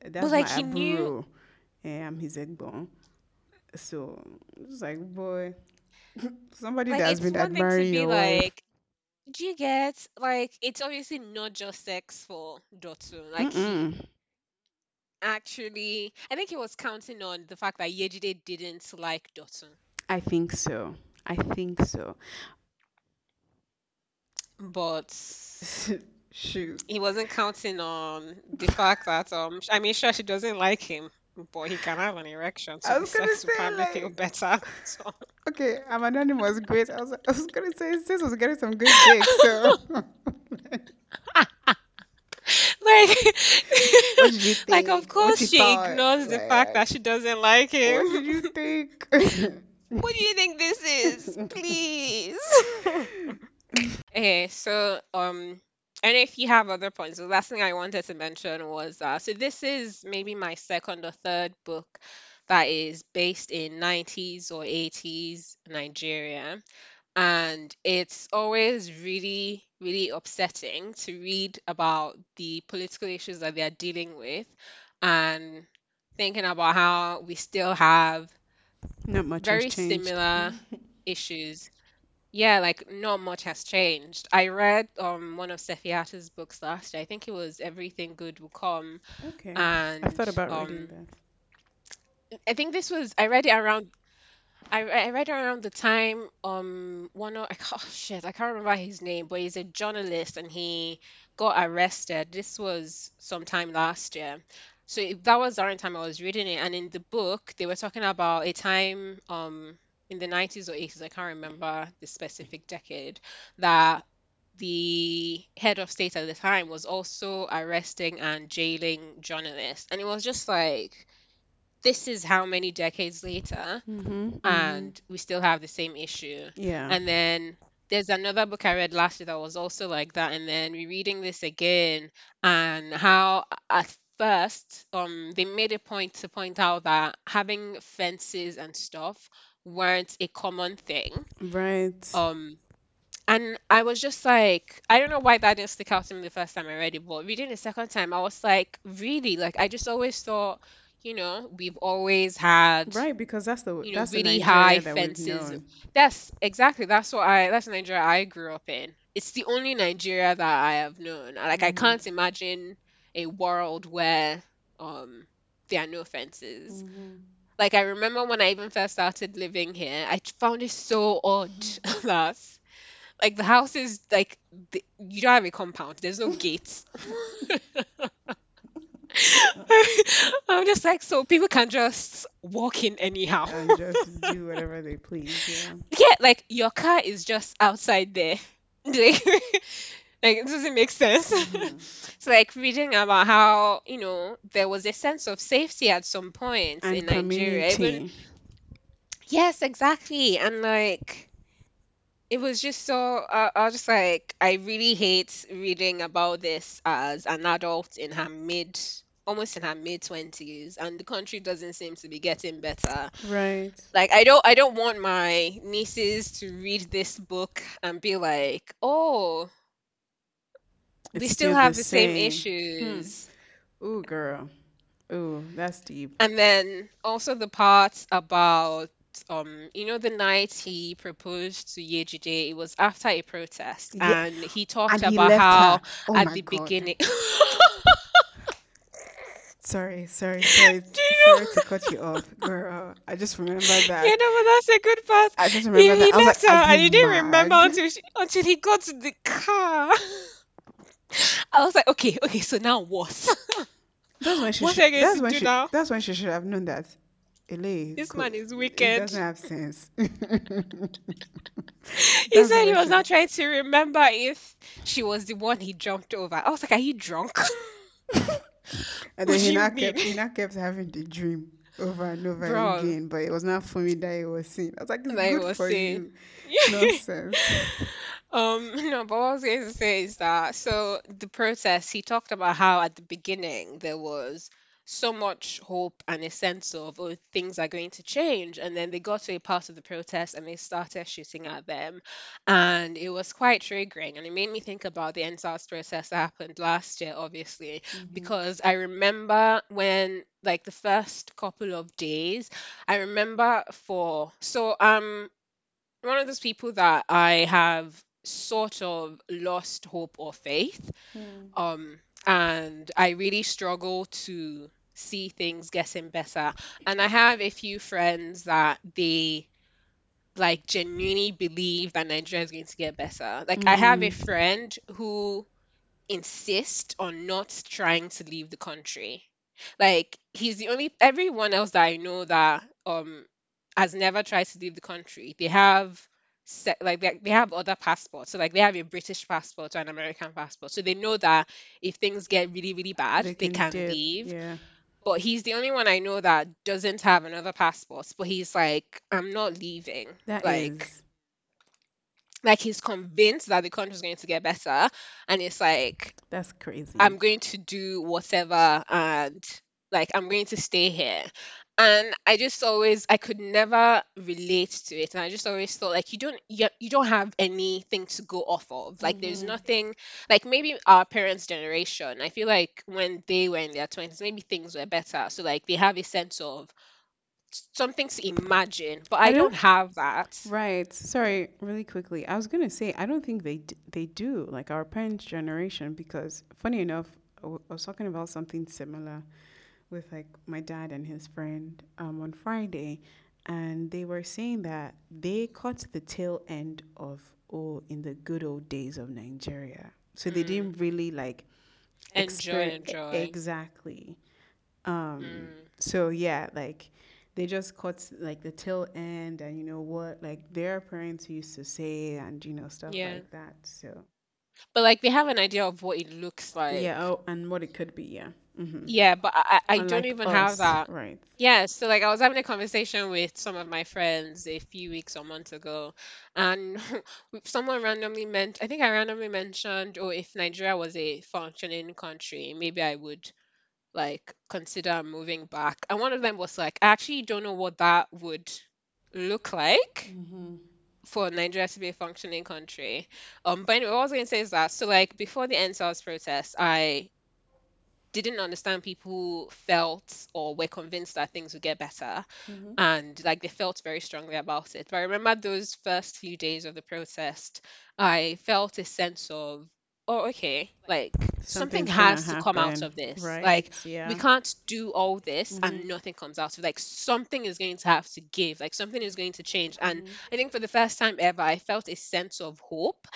[SPEAKER 2] th-
[SPEAKER 1] But
[SPEAKER 2] that's my
[SPEAKER 1] like, he knew.
[SPEAKER 2] And I'm his egbon. So it's like, boy, somebody
[SPEAKER 1] Like,
[SPEAKER 2] that has been
[SPEAKER 1] thing to be like, do you get? Like, it's obviously not just sex for Dotun. Like, he
[SPEAKER 2] Mm-mm.
[SPEAKER 1] actually, I think he was counting on the fact that Yejide didn't like Dotun.
[SPEAKER 2] I think so. I think so.
[SPEAKER 1] But
[SPEAKER 2] Shoot.
[SPEAKER 1] he wasn't counting on the fact that, um, I mean, sure, she doesn't like him, but he can have an erection, so
[SPEAKER 2] I
[SPEAKER 1] the
[SPEAKER 2] was gonna say
[SPEAKER 1] probably feel better. So,
[SPEAKER 2] Okay, I'm anonymous. Great. I was, I was gonna say this was getting some good dick. So,
[SPEAKER 1] like,
[SPEAKER 2] what did you
[SPEAKER 1] like, of course, she
[SPEAKER 2] thought?
[SPEAKER 1] ignores the fact that she doesn't like him.
[SPEAKER 2] what did you think?
[SPEAKER 1] What do you think this is? Please. Okay, so um, and if you have other points, the last thing I wanted to mention was uh, so this is maybe my second or third book that is based in 90s or 80s Nigeria, and it's always really, really upsetting to read about the political issues that they are dealing with, and thinking about how we still have
[SPEAKER 2] Not much has
[SPEAKER 1] very similar issues yeah, like not much has changed. I read um one of Sefi Atta's books last year. I think it was Everything Good Will Come,
[SPEAKER 2] Okay,
[SPEAKER 1] And I've
[SPEAKER 2] thought about reading
[SPEAKER 1] um
[SPEAKER 2] that.
[SPEAKER 1] I think this was I read it around I, I read around the time um one of I can't, oh, shit I can't remember his name but he's a journalist and he got arrested this was sometime last year so it- that was around the time I was reading it and in the book they were talking about a time um in the 90s or 80s I can't remember the specific decade that the head of state at the time was also arresting and jailing journalists and it was just like this is how many decades later
[SPEAKER 2] Mm-hmm. Mm-hmm.
[SPEAKER 1] and we still have the same issue.
[SPEAKER 2] Yeah.
[SPEAKER 1] And then there's another book I read last year that was also like that, and then rereading this again, and how at first um they made a point to point out that having fences and stuff weren't a common thing.
[SPEAKER 2] Right.
[SPEAKER 1] Um and I was just like, I don't know why that didn't stick out to me the first time I read it, but reading the second time, I was like, really? Like, I just always thought, you know, we've always had
[SPEAKER 2] Right, because that's the
[SPEAKER 1] you know,
[SPEAKER 2] that's the
[SPEAKER 1] really high
[SPEAKER 2] that
[SPEAKER 1] fences. That's exactly that's what I that's Nigeria I grew up in. It's the only Nigeria that I have known. Like I
[SPEAKER 2] Mm-hmm.
[SPEAKER 1] can't imagine a world where um there are no fences.
[SPEAKER 2] Mm-hmm.
[SPEAKER 1] Like I remember when I even first started living here, I found it so odd that like the house is like the, you don't have a compound. There's no gates. I'm just like so people can just walk in anyhow.
[SPEAKER 2] And just do whatever they please. Yeah.
[SPEAKER 1] Yeah, like your car is just outside there. Like, like it doesn't make sense.
[SPEAKER 2] Mm-hmm.
[SPEAKER 1] It's like reading about how, you know, there was a sense of safety at some points
[SPEAKER 2] And
[SPEAKER 1] in Nigeria. Even yes, exactly. And like it was just so uh, I was just like I really hate reading about this as an adult in her mid almost in her mid 20s and the country doesn't seem to be getting better
[SPEAKER 2] Right.
[SPEAKER 1] Like I don't I don't want my nieces to read this book and be like, "Oh, we still
[SPEAKER 2] still
[SPEAKER 1] have the same
[SPEAKER 2] same. Hmm.
[SPEAKER 1] issues."
[SPEAKER 2] Ooh, girl. Ooh, that's deep.
[SPEAKER 1] And then also the part about um you know the night he proposed to Yejide, it was after a protest
[SPEAKER 2] Yeah.
[SPEAKER 1] and he talked
[SPEAKER 2] And
[SPEAKER 1] about
[SPEAKER 2] left
[SPEAKER 1] how.
[SPEAKER 2] Oh
[SPEAKER 1] at the
[SPEAKER 2] God.
[SPEAKER 1] beginning
[SPEAKER 2] Sorry, sorry, sorry,
[SPEAKER 1] you
[SPEAKER 2] sorry
[SPEAKER 1] know?
[SPEAKER 2] to cut you off, girl. I just remember
[SPEAKER 1] Yeah,
[SPEAKER 2] that.
[SPEAKER 1] no, but that's a good part.
[SPEAKER 2] I just
[SPEAKER 1] He,
[SPEAKER 2] remember
[SPEAKER 1] he
[SPEAKER 2] that. I
[SPEAKER 1] left her
[SPEAKER 2] "Are
[SPEAKER 1] and
[SPEAKER 2] you
[SPEAKER 1] he didn't remember until she, until he got to the car. I was like, okay, okay, so now what?
[SPEAKER 2] That's when she should.
[SPEAKER 1] are you going
[SPEAKER 2] That's when she.
[SPEAKER 1] now?
[SPEAKER 2] That's when she should have known that. Ele,
[SPEAKER 1] This man is
[SPEAKER 2] It
[SPEAKER 1] wicked.
[SPEAKER 2] doesn't have sense.
[SPEAKER 1] He said he was
[SPEAKER 2] she.
[SPEAKER 1] not trying to remember if she was the one he jumped over. I was like, are you drunk?
[SPEAKER 2] And then he not kept. He not kept having the dream over and over
[SPEAKER 1] Bro,
[SPEAKER 2] again. But it was not for me that it was seen. I was like, it's good
[SPEAKER 1] was
[SPEAKER 2] for
[SPEAKER 1] saying.
[SPEAKER 2] you. Nonsense.
[SPEAKER 1] Um, no, but what I was going to say is that so the protest, he talked about how at the beginning there was so much hope and a sense of oh things are going to change, and then they got to a part of the protest and they started shooting at them, and it was quite triggering, and it made me think about the EndSARS protest that happened last year, obviously,
[SPEAKER 2] hmm
[SPEAKER 1] because I remember when like the first couple of days, I remember for so um one of those people that I have sort of lost hope or faith.
[SPEAKER 2] Hmm.
[SPEAKER 1] Um, and I really struggle to see things getting better. And I have a few friends that they like genuinely believe that Nigeria is going to get better. Like I have a
[SPEAKER 2] Mm.
[SPEAKER 1] friend who insists on not trying to leave the country. Like he's the only everyone else that I know that um has never tried to leave the country. They have set like they, they have other passports. So like they have a British passport or an American passport. So they know that if things get really, really bad,
[SPEAKER 2] They
[SPEAKER 1] they
[SPEAKER 2] can dip.
[SPEAKER 1] leave.
[SPEAKER 2] Yeah.
[SPEAKER 1] But he's the only one I know that doesn't have another passport. But he's like, I'm not leaving.
[SPEAKER 2] That
[SPEAKER 1] Like
[SPEAKER 2] is.
[SPEAKER 1] like he's convinced that the country's going to get better. And it's like
[SPEAKER 2] That's crazy.
[SPEAKER 1] I'm going to do whatever and like I'm going to stay here. And I just always I could never relate to it. And I just always thought like you don't you, you don't have anything to go off of. Like there's
[SPEAKER 2] hmm
[SPEAKER 1] nothing like maybe our parents' generation. I feel like when they were in their twenties, maybe things were better. So like they have a sense of something to imagine. But
[SPEAKER 2] I
[SPEAKER 1] I
[SPEAKER 2] don't.
[SPEAKER 1] don't have that.
[SPEAKER 2] Right. Sorry, really quickly. I was gonna say I don't think they d- they do like our parents' generation because funny enough, I w- I was talking about something similar with like my dad and his friend um, on Friday, and they were saying that they caught the tail end of oh in the good old days of Nigeria. So they
[SPEAKER 1] Mm.
[SPEAKER 2] didn't really like
[SPEAKER 1] Enjoy, enjoy.
[SPEAKER 2] exactly. Um
[SPEAKER 1] Mm.
[SPEAKER 2] so yeah, like they just caught like the tail end and you know what like their parents used to say and you know stuff
[SPEAKER 1] Yeah.
[SPEAKER 2] like that. So
[SPEAKER 1] But like they have an idea of what it looks like.
[SPEAKER 2] yeah, oh and what it could be, yeah. Mm-hmm.
[SPEAKER 1] Yeah, but I, I don't even have that.
[SPEAKER 2] right.
[SPEAKER 1] Yeah, so like I was having a conversation with some of my friends a few weeks or months ago, and someone randomly meant, I think I randomly mentioned, oh, if Nigeria was a functioning country, maybe I would like consider moving back. And one of them was like, I actually don't know what that would look like
[SPEAKER 2] Mm-hmm.
[SPEAKER 1] for Nigeria to be a functioning country. Um, but anyway, what I was going to say is that so like before the EndSARS protest, I didn't understand people felt or were convinced that things would get better
[SPEAKER 2] Mm-hmm.
[SPEAKER 1] and like they felt very strongly about it. But I remember those first few days of the protest, I felt a sense of, oh, okay, like something
[SPEAKER 2] Something's
[SPEAKER 1] has to come out of this.
[SPEAKER 2] right?
[SPEAKER 1] Like we can't do all this
[SPEAKER 2] Mm-hmm.
[SPEAKER 1] and nothing comes out of it. Like something is going to have to give, like something is going to change. And
[SPEAKER 2] Mm-hmm.
[SPEAKER 1] I think for the first time ever, I felt a sense of hope.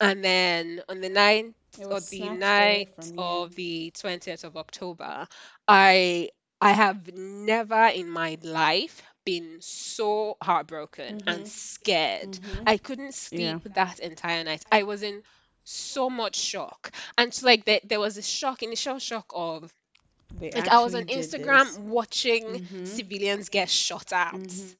[SPEAKER 1] And then on the ninth
[SPEAKER 2] It
[SPEAKER 1] or the night of the 20th of October, I I have never in my life been so heartbroken and
[SPEAKER 2] Mm-hmm.
[SPEAKER 1] scared.
[SPEAKER 2] Mm-hmm.
[SPEAKER 1] I couldn't
[SPEAKER 2] Yeah.
[SPEAKER 1] sleep that entire night. I was in so much shock. And so like there, there was a shock, initial shock of
[SPEAKER 2] They
[SPEAKER 1] like I was on Instagram watching
[SPEAKER 2] Mm-hmm.
[SPEAKER 1] civilians get shot at
[SPEAKER 2] Mm-hmm.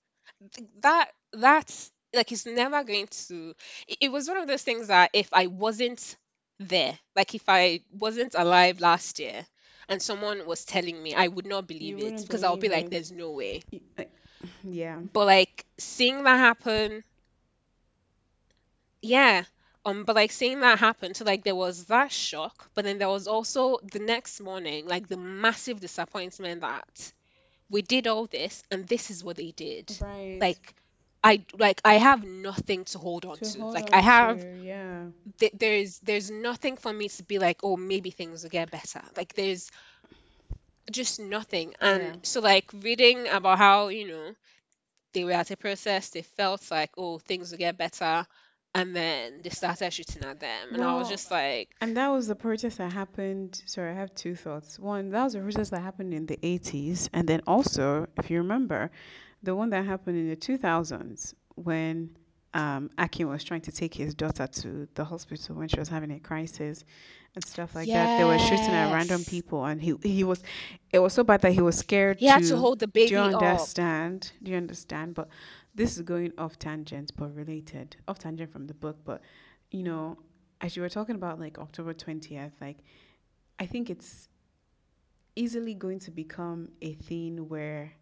[SPEAKER 1] that that's like it's never going to it, it was one of those things that if I wasn't there, like if I wasn't alive last year and someone was telling me, I would not believe it because I'll be like,
[SPEAKER 2] it.
[SPEAKER 1] there's no way.
[SPEAKER 2] Yeah.
[SPEAKER 1] But like seeing that happen, yeah. Um, but like seeing that happen, so like there was that shock, but then there was also the next morning, like the massive disappointment that we did all this and this is what they did.
[SPEAKER 2] Right.
[SPEAKER 1] Like I like I have nothing to hold on
[SPEAKER 2] To
[SPEAKER 1] to.
[SPEAKER 2] hold
[SPEAKER 1] Like I have
[SPEAKER 2] to, yeah.
[SPEAKER 1] th- there's there's nothing for me to be like, oh, maybe things will get better. Like there's just nothing.
[SPEAKER 2] Yeah.
[SPEAKER 1] And so like reading about how, you know, they were at a process, they felt like, oh, things will get better. And then they started shooting at them. And I was just like,
[SPEAKER 2] and that was the protest that happened. Sorry, I have two thoughts. One, that was a protest that happened in the 80s. And then also, if you remember, the one that happened in the 2000s when um, Akin was trying to take his daughter to the hospital when she was having a crisis and stuff like that. They were shooting at random people, and he he was. It was so bad that he was scared
[SPEAKER 1] He had to
[SPEAKER 2] to.
[SPEAKER 1] hold the baby.
[SPEAKER 2] Do you
[SPEAKER 1] baby up.
[SPEAKER 2] understand? Do you understand? But this is going off tangent, but related, off tangent from the book. But you know, as you were talking about like October twentieth, like I think it's easily going to become a thing where,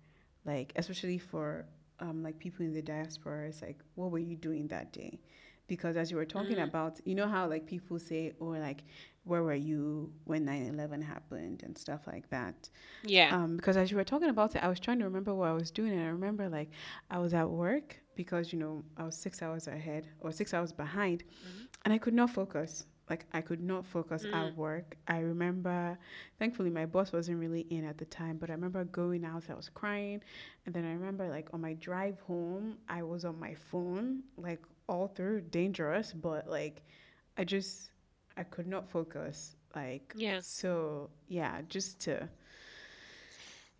[SPEAKER 2] like, especially for um, like people in the diaspora, it's like, what were you doing that day? Because as you were talking
[SPEAKER 1] Mm,
[SPEAKER 2] about, you know how like people say, or like, where were you when 9 11 happened and stuff like that?
[SPEAKER 1] yeah.
[SPEAKER 2] Um, because as you were talking about it, I was trying to remember what I was doing, and I remember like I was at work because you know I was six hours ahead or six hours behind,
[SPEAKER 1] Mhm.
[SPEAKER 2] and I could not focus. Like I could not focus
[SPEAKER 1] Mm,
[SPEAKER 2] at work. I remember, thankfully, my boss wasn't really in at the time, but I remember going out. I was crying, and then I remember like on my drive home, I was on my phone, like all through, dangerous, but like I just I could not focus. Like
[SPEAKER 1] yeah.
[SPEAKER 2] so, yeah, just to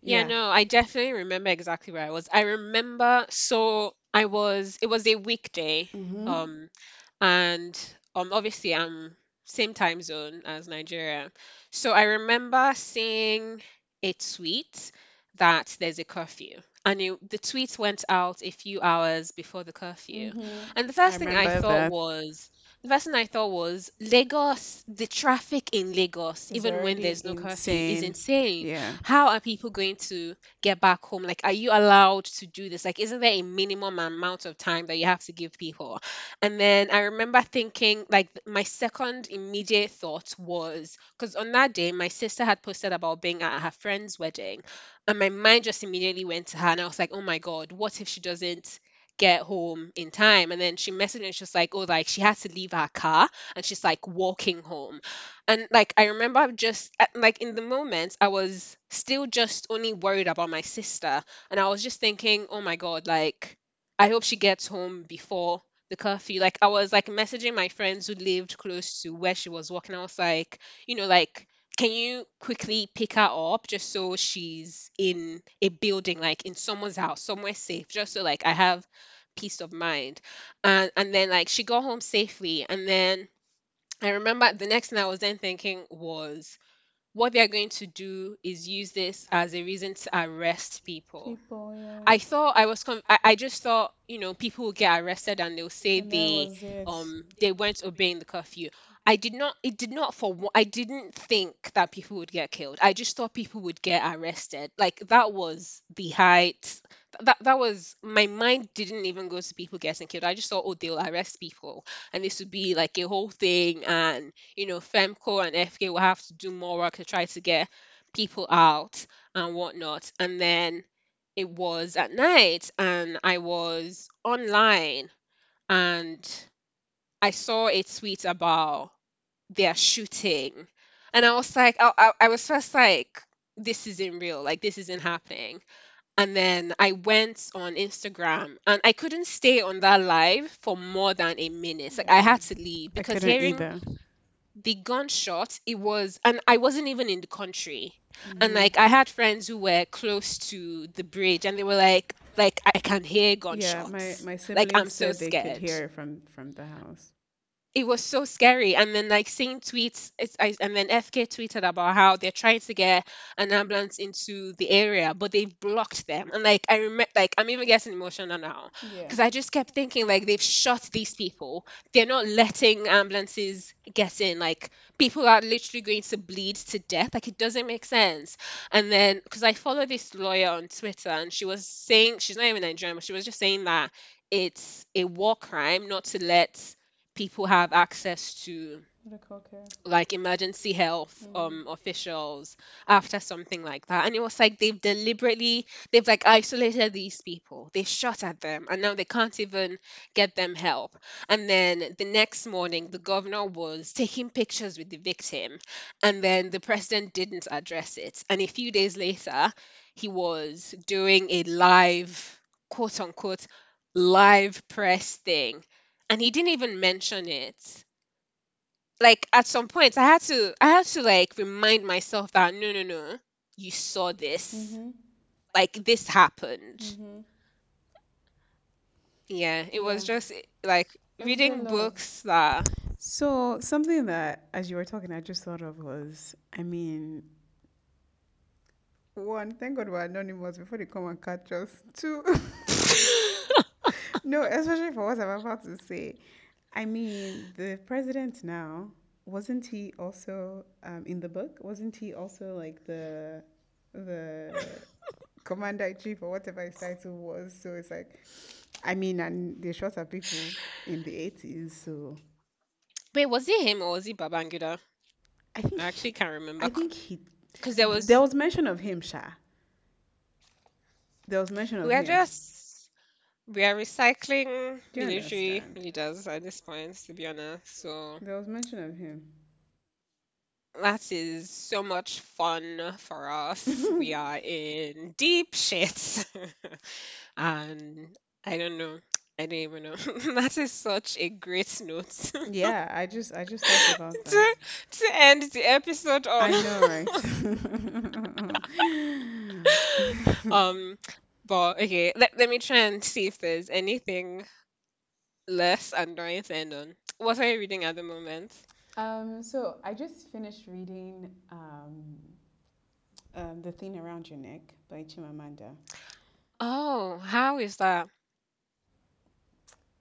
[SPEAKER 1] Yeah,
[SPEAKER 2] yeah.
[SPEAKER 1] no, I definitely remember exactly where I was. I remember, so I was, it was a weekday,
[SPEAKER 2] Mhm.
[SPEAKER 1] um, and um, obviously I'm same time zone as Nigeria. So I remember seeing a tweet that there's a curfew, and it, the tweet went out a few hours before the curfew.
[SPEAKER 2] Mhm.
[SPEAKER 1] And the
[SPEAKER 2] I
[SPEAKER 1] first thing I thought
[SPEAKER 2] that.
[SPEAKER 1] was, the first thing I thought was Lagos, the traffic in Lagos,
[SPEAKER 2] It's
[SPEAKER 1] even when there's no curfew, is
[SPEAKER 2] insane.
[SPEAKER 1] insane
[SPEAKER 2] Yeah.
[SPEAKER 1] how are people going to get back home? Like, are you allowed to do this? Like, isn't there a minimum amount of time that you have to give people? And then I remember thinking, like, my second immediate thought was because on that day, my sister had posted about being at her friend's wedding, and my mind just immediately went to her, and I was like, oh my God, what if she doesn't? Get home in time. And then she messaged me, and she's like, oh, like she had to leave her car and she's like walking home. And like I remember just like in the moment, I was still just only worried about my sister. And I was just thinking, oh my God, like I hope she gets home before the curfew. Like I was like messaging my friends who lived close to where she was walking. I was like, you know, like can you quickly pick her up just so she's in a building, like in someone's house, somewhere safe, just so like I have peace of mind. And and then like she got home safely. And then I remember the next thing I was then thinking was what they're going to do is use this as a reason to arrest people.
[SPEAKER 2] People, yeah.
[SPEAKER 1] I thought I was con- I, I just thought, you know, people will get arrested and they'll say
[SPEAKER 2] And
[SPEAKER 1] they um they weren't obeying the curfew. I did not it did not for I didn't think that people would get killed. I just thought people would get arrested. Like that was the height that that was my mind didn't even go to people getting killed. I just thought, oh, they'll arrest people and this would be like a whole thing and you know, Femco and FK will have to do more work to try to get people out and whatnot. And then it was at night and I was online and I saw a tweet about their shooting. And I was like, I, I, I was first like, this isn't real. Like, this isn't happening. And then I went on Instagram and I couldn't stay on that live for more than a minute. Like, I had to leave because hearing
[SPEAKER 2] either.
[SPEAKER 1] the gunshot, it was, and I wasn't even in the country. And
[SPEAKER 2] hmm
[SPEAKER 1] like, I had friends who were close to the bridge and they were like, like, I can hear gunshots
[SPEAKER 2] Yeah, my my
[SPEAKER 1] Like, I'm
[SPEAKER 2] siblings
[SPEAKER 1] so
[SPEAKER 2] said they could hear from from the house.
[SPEAKER 1] It was so scary. And then like seeing tweets it's, I, and then fk tweeted about how they're trying to get an ambulance into the area but they've blocked them. And like i remember like i'm even getting emotional now.
[SPEAKER 2] Yeah.
[SPEAKER 1] because i just kept thinking like they've shot these people. They're not letting ambulances get in. Like people are literally going to bleed to death. Like it doesn't make sense. And then because i follow this lawyer on twitter and she was saying she's not even nigerian but she was just saying that it's a war crime not to let people have access to like emergency health
[SPEAKER 2] Mm-hmm.
[SPEAKER 1] um officials after something like that. And it was like they've deliberately they've like isolated these people. They shot at them and now they can't even get them help. And then the next morning the governor was taking pictures with the victim and then the president didn't address it. And a few days later he was doing a live quote unquote live press thing and he didn't even mention it like at some point I had to I had to like remind myself that no no no you saw this
[SPEAKER 2] Mm-hmm.
[SPEAKER 1] like this happened
[SPEAKER 2] Mm-hmm.
[SPEAKER 1] yeah it
[SPEAKER 2] Yeah.
[SPEAKER 1] was just like
[SPEAKER 2] It
[SPEAKER 1] reading books that
[SPEAKER 2] So something that, as you were talking, I just thought of was, I mean, one, thank God we're anonymous before they come and catch us. Two, no, especially for what I'm about to say. I mean, the president now, wasn't he also um, in the book? Wasn't he also like the the commander in chief or whatever his title was? So it's like, I mean, and they shot at people in the 80s. So
[SPEAKER 1] wait was it him or was it Babangida
[SPEAKER 2] I think
[SPEAKER 1] I actually can't remember
[SPEAKER 2] I think he
[SPEAKER 1] because there was
[SPEAKER 2] there
[SPEAKER 1] was
[SPEAKER 2] was mention of him, Sha. There was mention of
[SPEAKER 1] we are
[SPEAKER 2] him.
[SPEAKER 1] just we are recycling
[SPEAKER 2] Do
[SPEAKER 1] military
[SPEAKER 2] understand?
[SPEAKER 1] leaders at this point to be honest so
[SPEAKER 2] There was mention of him.
[SPEAKER 1] that is so much fun for us we are in deep shit and I don't know. I don't even know. that is such a great note to
[SPEAKER 2] Yeah, I just I just thought about that.
[SPEAKER 1] to end the episode on.
[SPEAKER 2] I know, right?
[SPEAKER 1] um, but okay, let, let me try and see if there's anything less annoying to end on. What are you reading at the moment?
[SPEAKER 2] um, so I just finished reading um, um, The Thing Around Your Neck by Chimamanda.
[SPEAKER 1] Oh, how is that?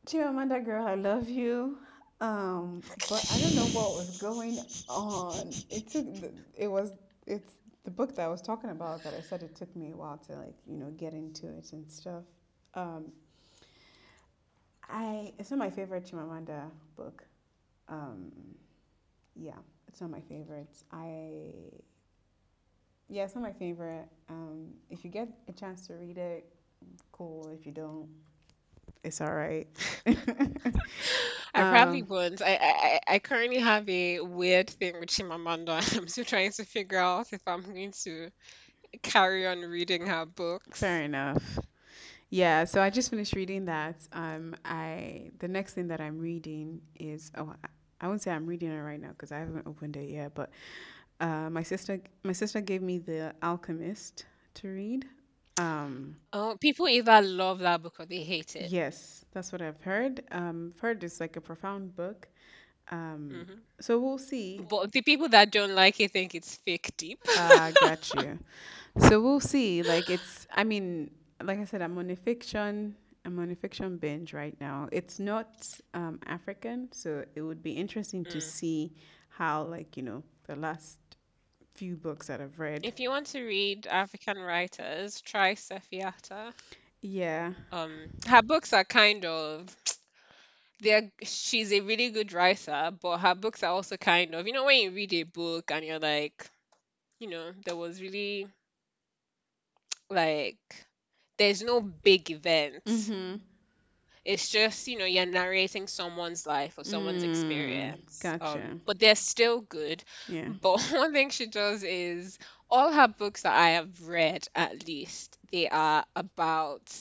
[SPEAKER 2] Chimamanda girl, I love you. Um, but I don't know what was going on. It took it was it's the book that I was talking about that I said it took me a while to like, you know, get into it and stuff. Um, I it's not my favorite Chimamanda book. Um, yeah, it's not my favorite. I yeah, it's not my favorite. Um, if you get a chance to read it, cool. If you don't, It's all right.
[SPEAKER 1] I probably
[SPEAKER 2] um,
[SPEAKER 1] won't. I, I I currently have a weird thing with Chimamanda. I'm still trying to figure out if I'm going to carry on reading her books.
[SPEAKER 2] fair enough. Yeah, so I just finished reading that. Um, I the next thing that I'm reading is oh, I I won't say I'm reading it right now because I haven't opened it yet. But uh, my sister my sister gave me The Alchemist to read. Um,
[SPEAKER 1] Oh, people either love that book or they hate it.
[SPEAKER 2] yes, that's what I've heard. Um, I've heard it's like a profound book. Um,
[SPEAKER 1] hmm
[SPEAKER 2] so we'll see.
[SPEAKER 1] But the people that don't like it think it's fake deep.
[SPEAKER 2] Uh, got you. So we'll see. Like it's, I mean, like I said, I'm on a fiction. I'm on a fiction binge right now. It's not um, African, so it would be interesting to
[SPEAKER 1] Mm.
[SPEAKER 2] see how, like you know, the last few books that I've read.
[SPEAKER 1] If you want to read African writers, try Sefi Atta.
[SPEAKER 2] Yeah.
[SPEAKER 1] Um, her books are kind of they're she's a really good writer, but her books are also kind of you know when you read a book and you're like, you know, there was really like there's no big event.
[SPEAKER 2] Mhm.
[SPEAKER 1] It's just, you know, you're narrating someone's life or someone's
[SPEAKER 2] Mm,
[SPEAKER 1] experience. Um,
[SPEAKER 2] gotcha.
[SPEAKER 1] but they're still good.
[SPEAKER 2] Yeah.
[SPEAKER 1] But one thing she does is all her books that I have read, at least, they are about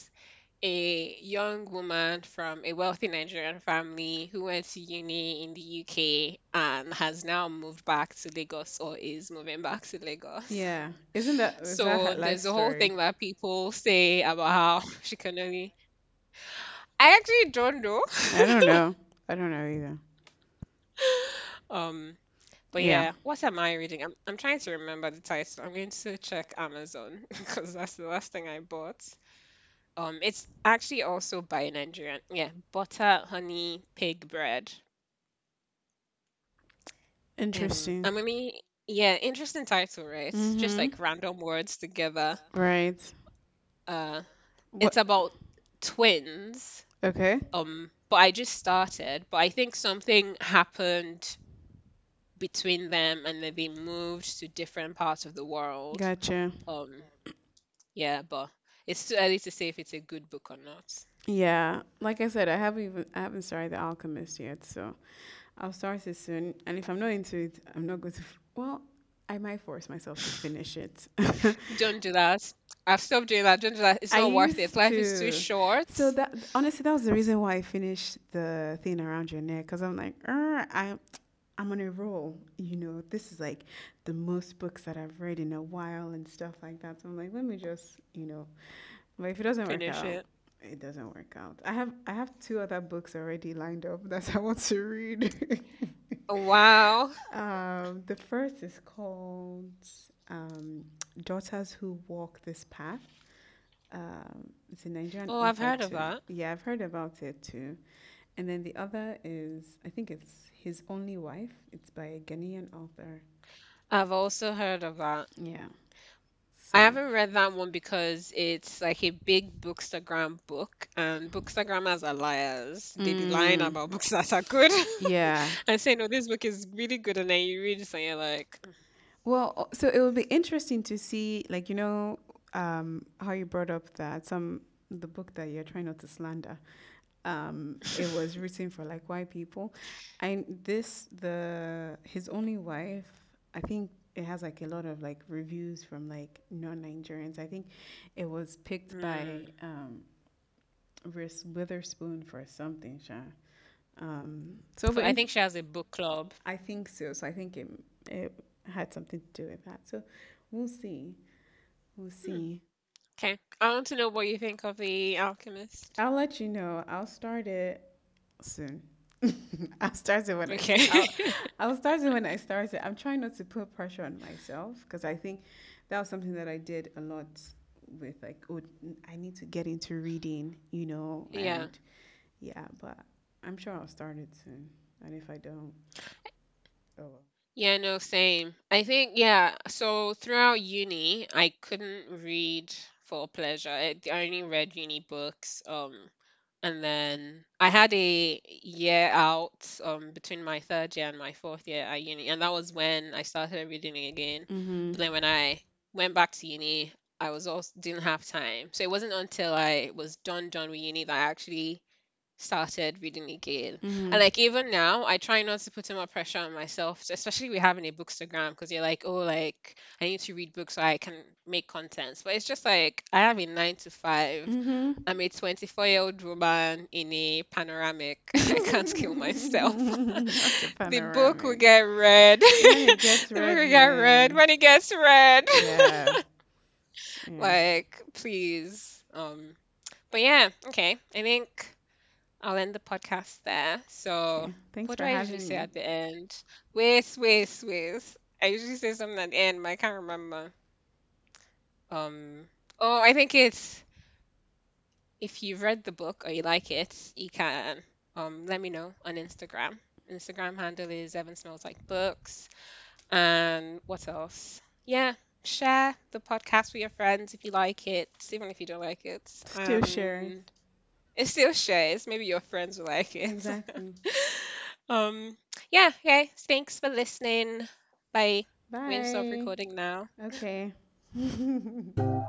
[SPEAKER 1] a young woman from a wealthy Nigerian family who went to uni in the UK and has now moved back to Lagos or is moving back to Lagos.
[SPEAKER 2] Yeah. Isn't that is that
[SPEAKER 1] So
[SPEAKER 2] life
[SPEAKER 1] there's a whole thing that people say about how she can only. I actually don't know.
[SPEAKER 2] I don't know. I don't know either.
[SPEAKER 1] Um, but
[SPEAKER 2] Yeah.
[SPEAKER 1] yeah, what am I reading? I'm I'm trying to remember the title. I'm going to check Amazon because that's the last thing I bought. Um, it's actually also by a Nigerian. Yeah, butter, honey, pig bread. Um, I mean, yeah, interesting title, right? Just
[SPEAKER 2] Mhm.
[SPEAKER 1] like random words together.
[SPEAKER 2] Right.
[SPEAKER 1] Uh,
[SPEAKER 2] What?
[SPEAKER 1] it's about twins.
[SPEAKER 2] Okay.
[SPEAKER 1] Um, but I just started, but I think something happened between them and then they moved to different parts of the world.
[SPEAKER 2] Gotcha.
[SPEAKER 1] Um, yeah, but it's too early to say if it's a good book or not.
[SPEAKER 2] Yeah, like I said, I haven't even I haven't started The Alchemist yet, so I'll start it soon. And if I'm not into it, I'm not going to. Well, I might force myself to finish it.
[SPEAKER 1] Don't do that. I've stopped doing that. Don't do that. It's
[SPEAKER 2] I
[SPEAKER 1] not worth it. Life is too short.
[SPEAKER 2] So that honestly, that was the reason why I finished the thing around your neck, because I'm like, "Er, I, I'm on a roll. You know, this is like the most books that I've read in a while and stuff like that. So I'm like, let me just, you know, but if it doesn't work
[SPEAKER 1] Finish
[SPEAKER 2] out,
[SPEAKER 1] it.
[SPEAKER 2] It doesn't work out. I have I have two other books already lined up that I want to read.
[SPEAKER 1] Wow.
[SPEAKER 2] um, the first is called um, "Daughters Who Walk This Path." Um, it's a Nigerian
[SPEAKER 1] Oh, I've heard of that.
[SPEAKER 2] Yeah, I've heard about it too. And then the other is I think it's His Only Wife. It's by a Ghanaian author.
[SPEAKER 1] I've also heard of that.
[SPEAKER 2] Yeah.
[SPEAKER 1] I
[SPEAKER 2] So
[SPEAKER 1] haven't read that one because it's like a big Bookstagram book, and Bookstagrammers are liars. They be lying
[SPEAKER 2] mm,
[SPEAKER 1] about books that are good
[SPEAKER 2] yeah,
[SPEAKER 1] and say, no, this book is really good, and then you read it and you're like,
[SPEAKER 2] Well, o- so it will be interesting to see, like you know, um, how you brought up that some the book that you're trying not to slander. Um, it was written for like white people, and this the his only wife. I think it has like a lot of like reviews from like non-Nigerians. I think it was picked by
[SPEAKER 1] mm.
[SPEAKER 2] um, Reese Witherspoon for something, Sha. Um, so,
[SPEAKER 1] I think she has a book club.
[SPEAKER 2] I think so. So I think it it had something to do with that. So we'll see. We'll
[SPEAKER 1] Hmm.
[SPEAKER 2] see.
[SPEAKER 1] Okay. I want to know what you think of The Alchemist.
[SPEAKER 2] I'll let you know. I'll start it soon. I'll start it when I
[SPEAKER 1] Okay.
[SPEAKER 2] st- I'll, I'll start it when I start it. I'm trying not to put pressure on myself because I think that was something that I did a lot with like oh I need to get into reading, you know,
[SPEAKER 1] Yeah.
[SPEAKER 2] and yeah, but I'm sure I'll start it soon. And if I don't, oh well.
[SPEAKER 1] Yeah, no, same. I think, yeah, so throughout uni, I couldn't read for pleasure. I, I only read uni books. Um, and then I had a year out um between my third year and my fourth year at uni, and that was when I started reading again. But then when I went back to uni, I was also didn't have time. So it wasn't until I was done done with uni that I actually started reading again. And
[SPEAKER 2] Mm-hmm.
[SPEAKER 1] like even now, I try not to put too much pressure on myself, especially with having a bookstagram, because you're like, oh, like I need to read books so I can make contents. But it's just like I have a nine to five.
[SPEAKER 2] Mm-hmm.
[SPEAKER 1] I'm a 24-year-old woman in a panoramic. I can't kill myself. The book will get read.
[SPEAKER 2] When it gets
[SPEAKER 1] The book will get read when it gets read.
[SPEAKER 2] Yeah. Yeah.
[SPEAKER 1] Like, please. Um, but yeah, okay. I think I'll end the podcast there. So.
[SPEAKER 2] Thanks
[SPEAKER 1] what do I usually
[SPEAKER 2] having
[SPEAKER 1] say at the end? Wait, wait, wait. I usually say something at the end, but I can't remember. Um, oh, I think it's if you've read the book or you like it, you can um let me know on Instagram. Instagram handle is Evan Smells Like Books. And what else? Yeah, share the podcast with your friends if you like it, even if you don't like it.
[SPEAKER 2] Still sharing.
[SPEAKER 1] It still shares. Maybe your friends will like it.
[SPEAKER 2] Exactly.
[SPEAKER 1] Um, yeah, okay. Thanks for listening. Bye. I'm gonna stop recording now.
[SPEAKER 2] Okay.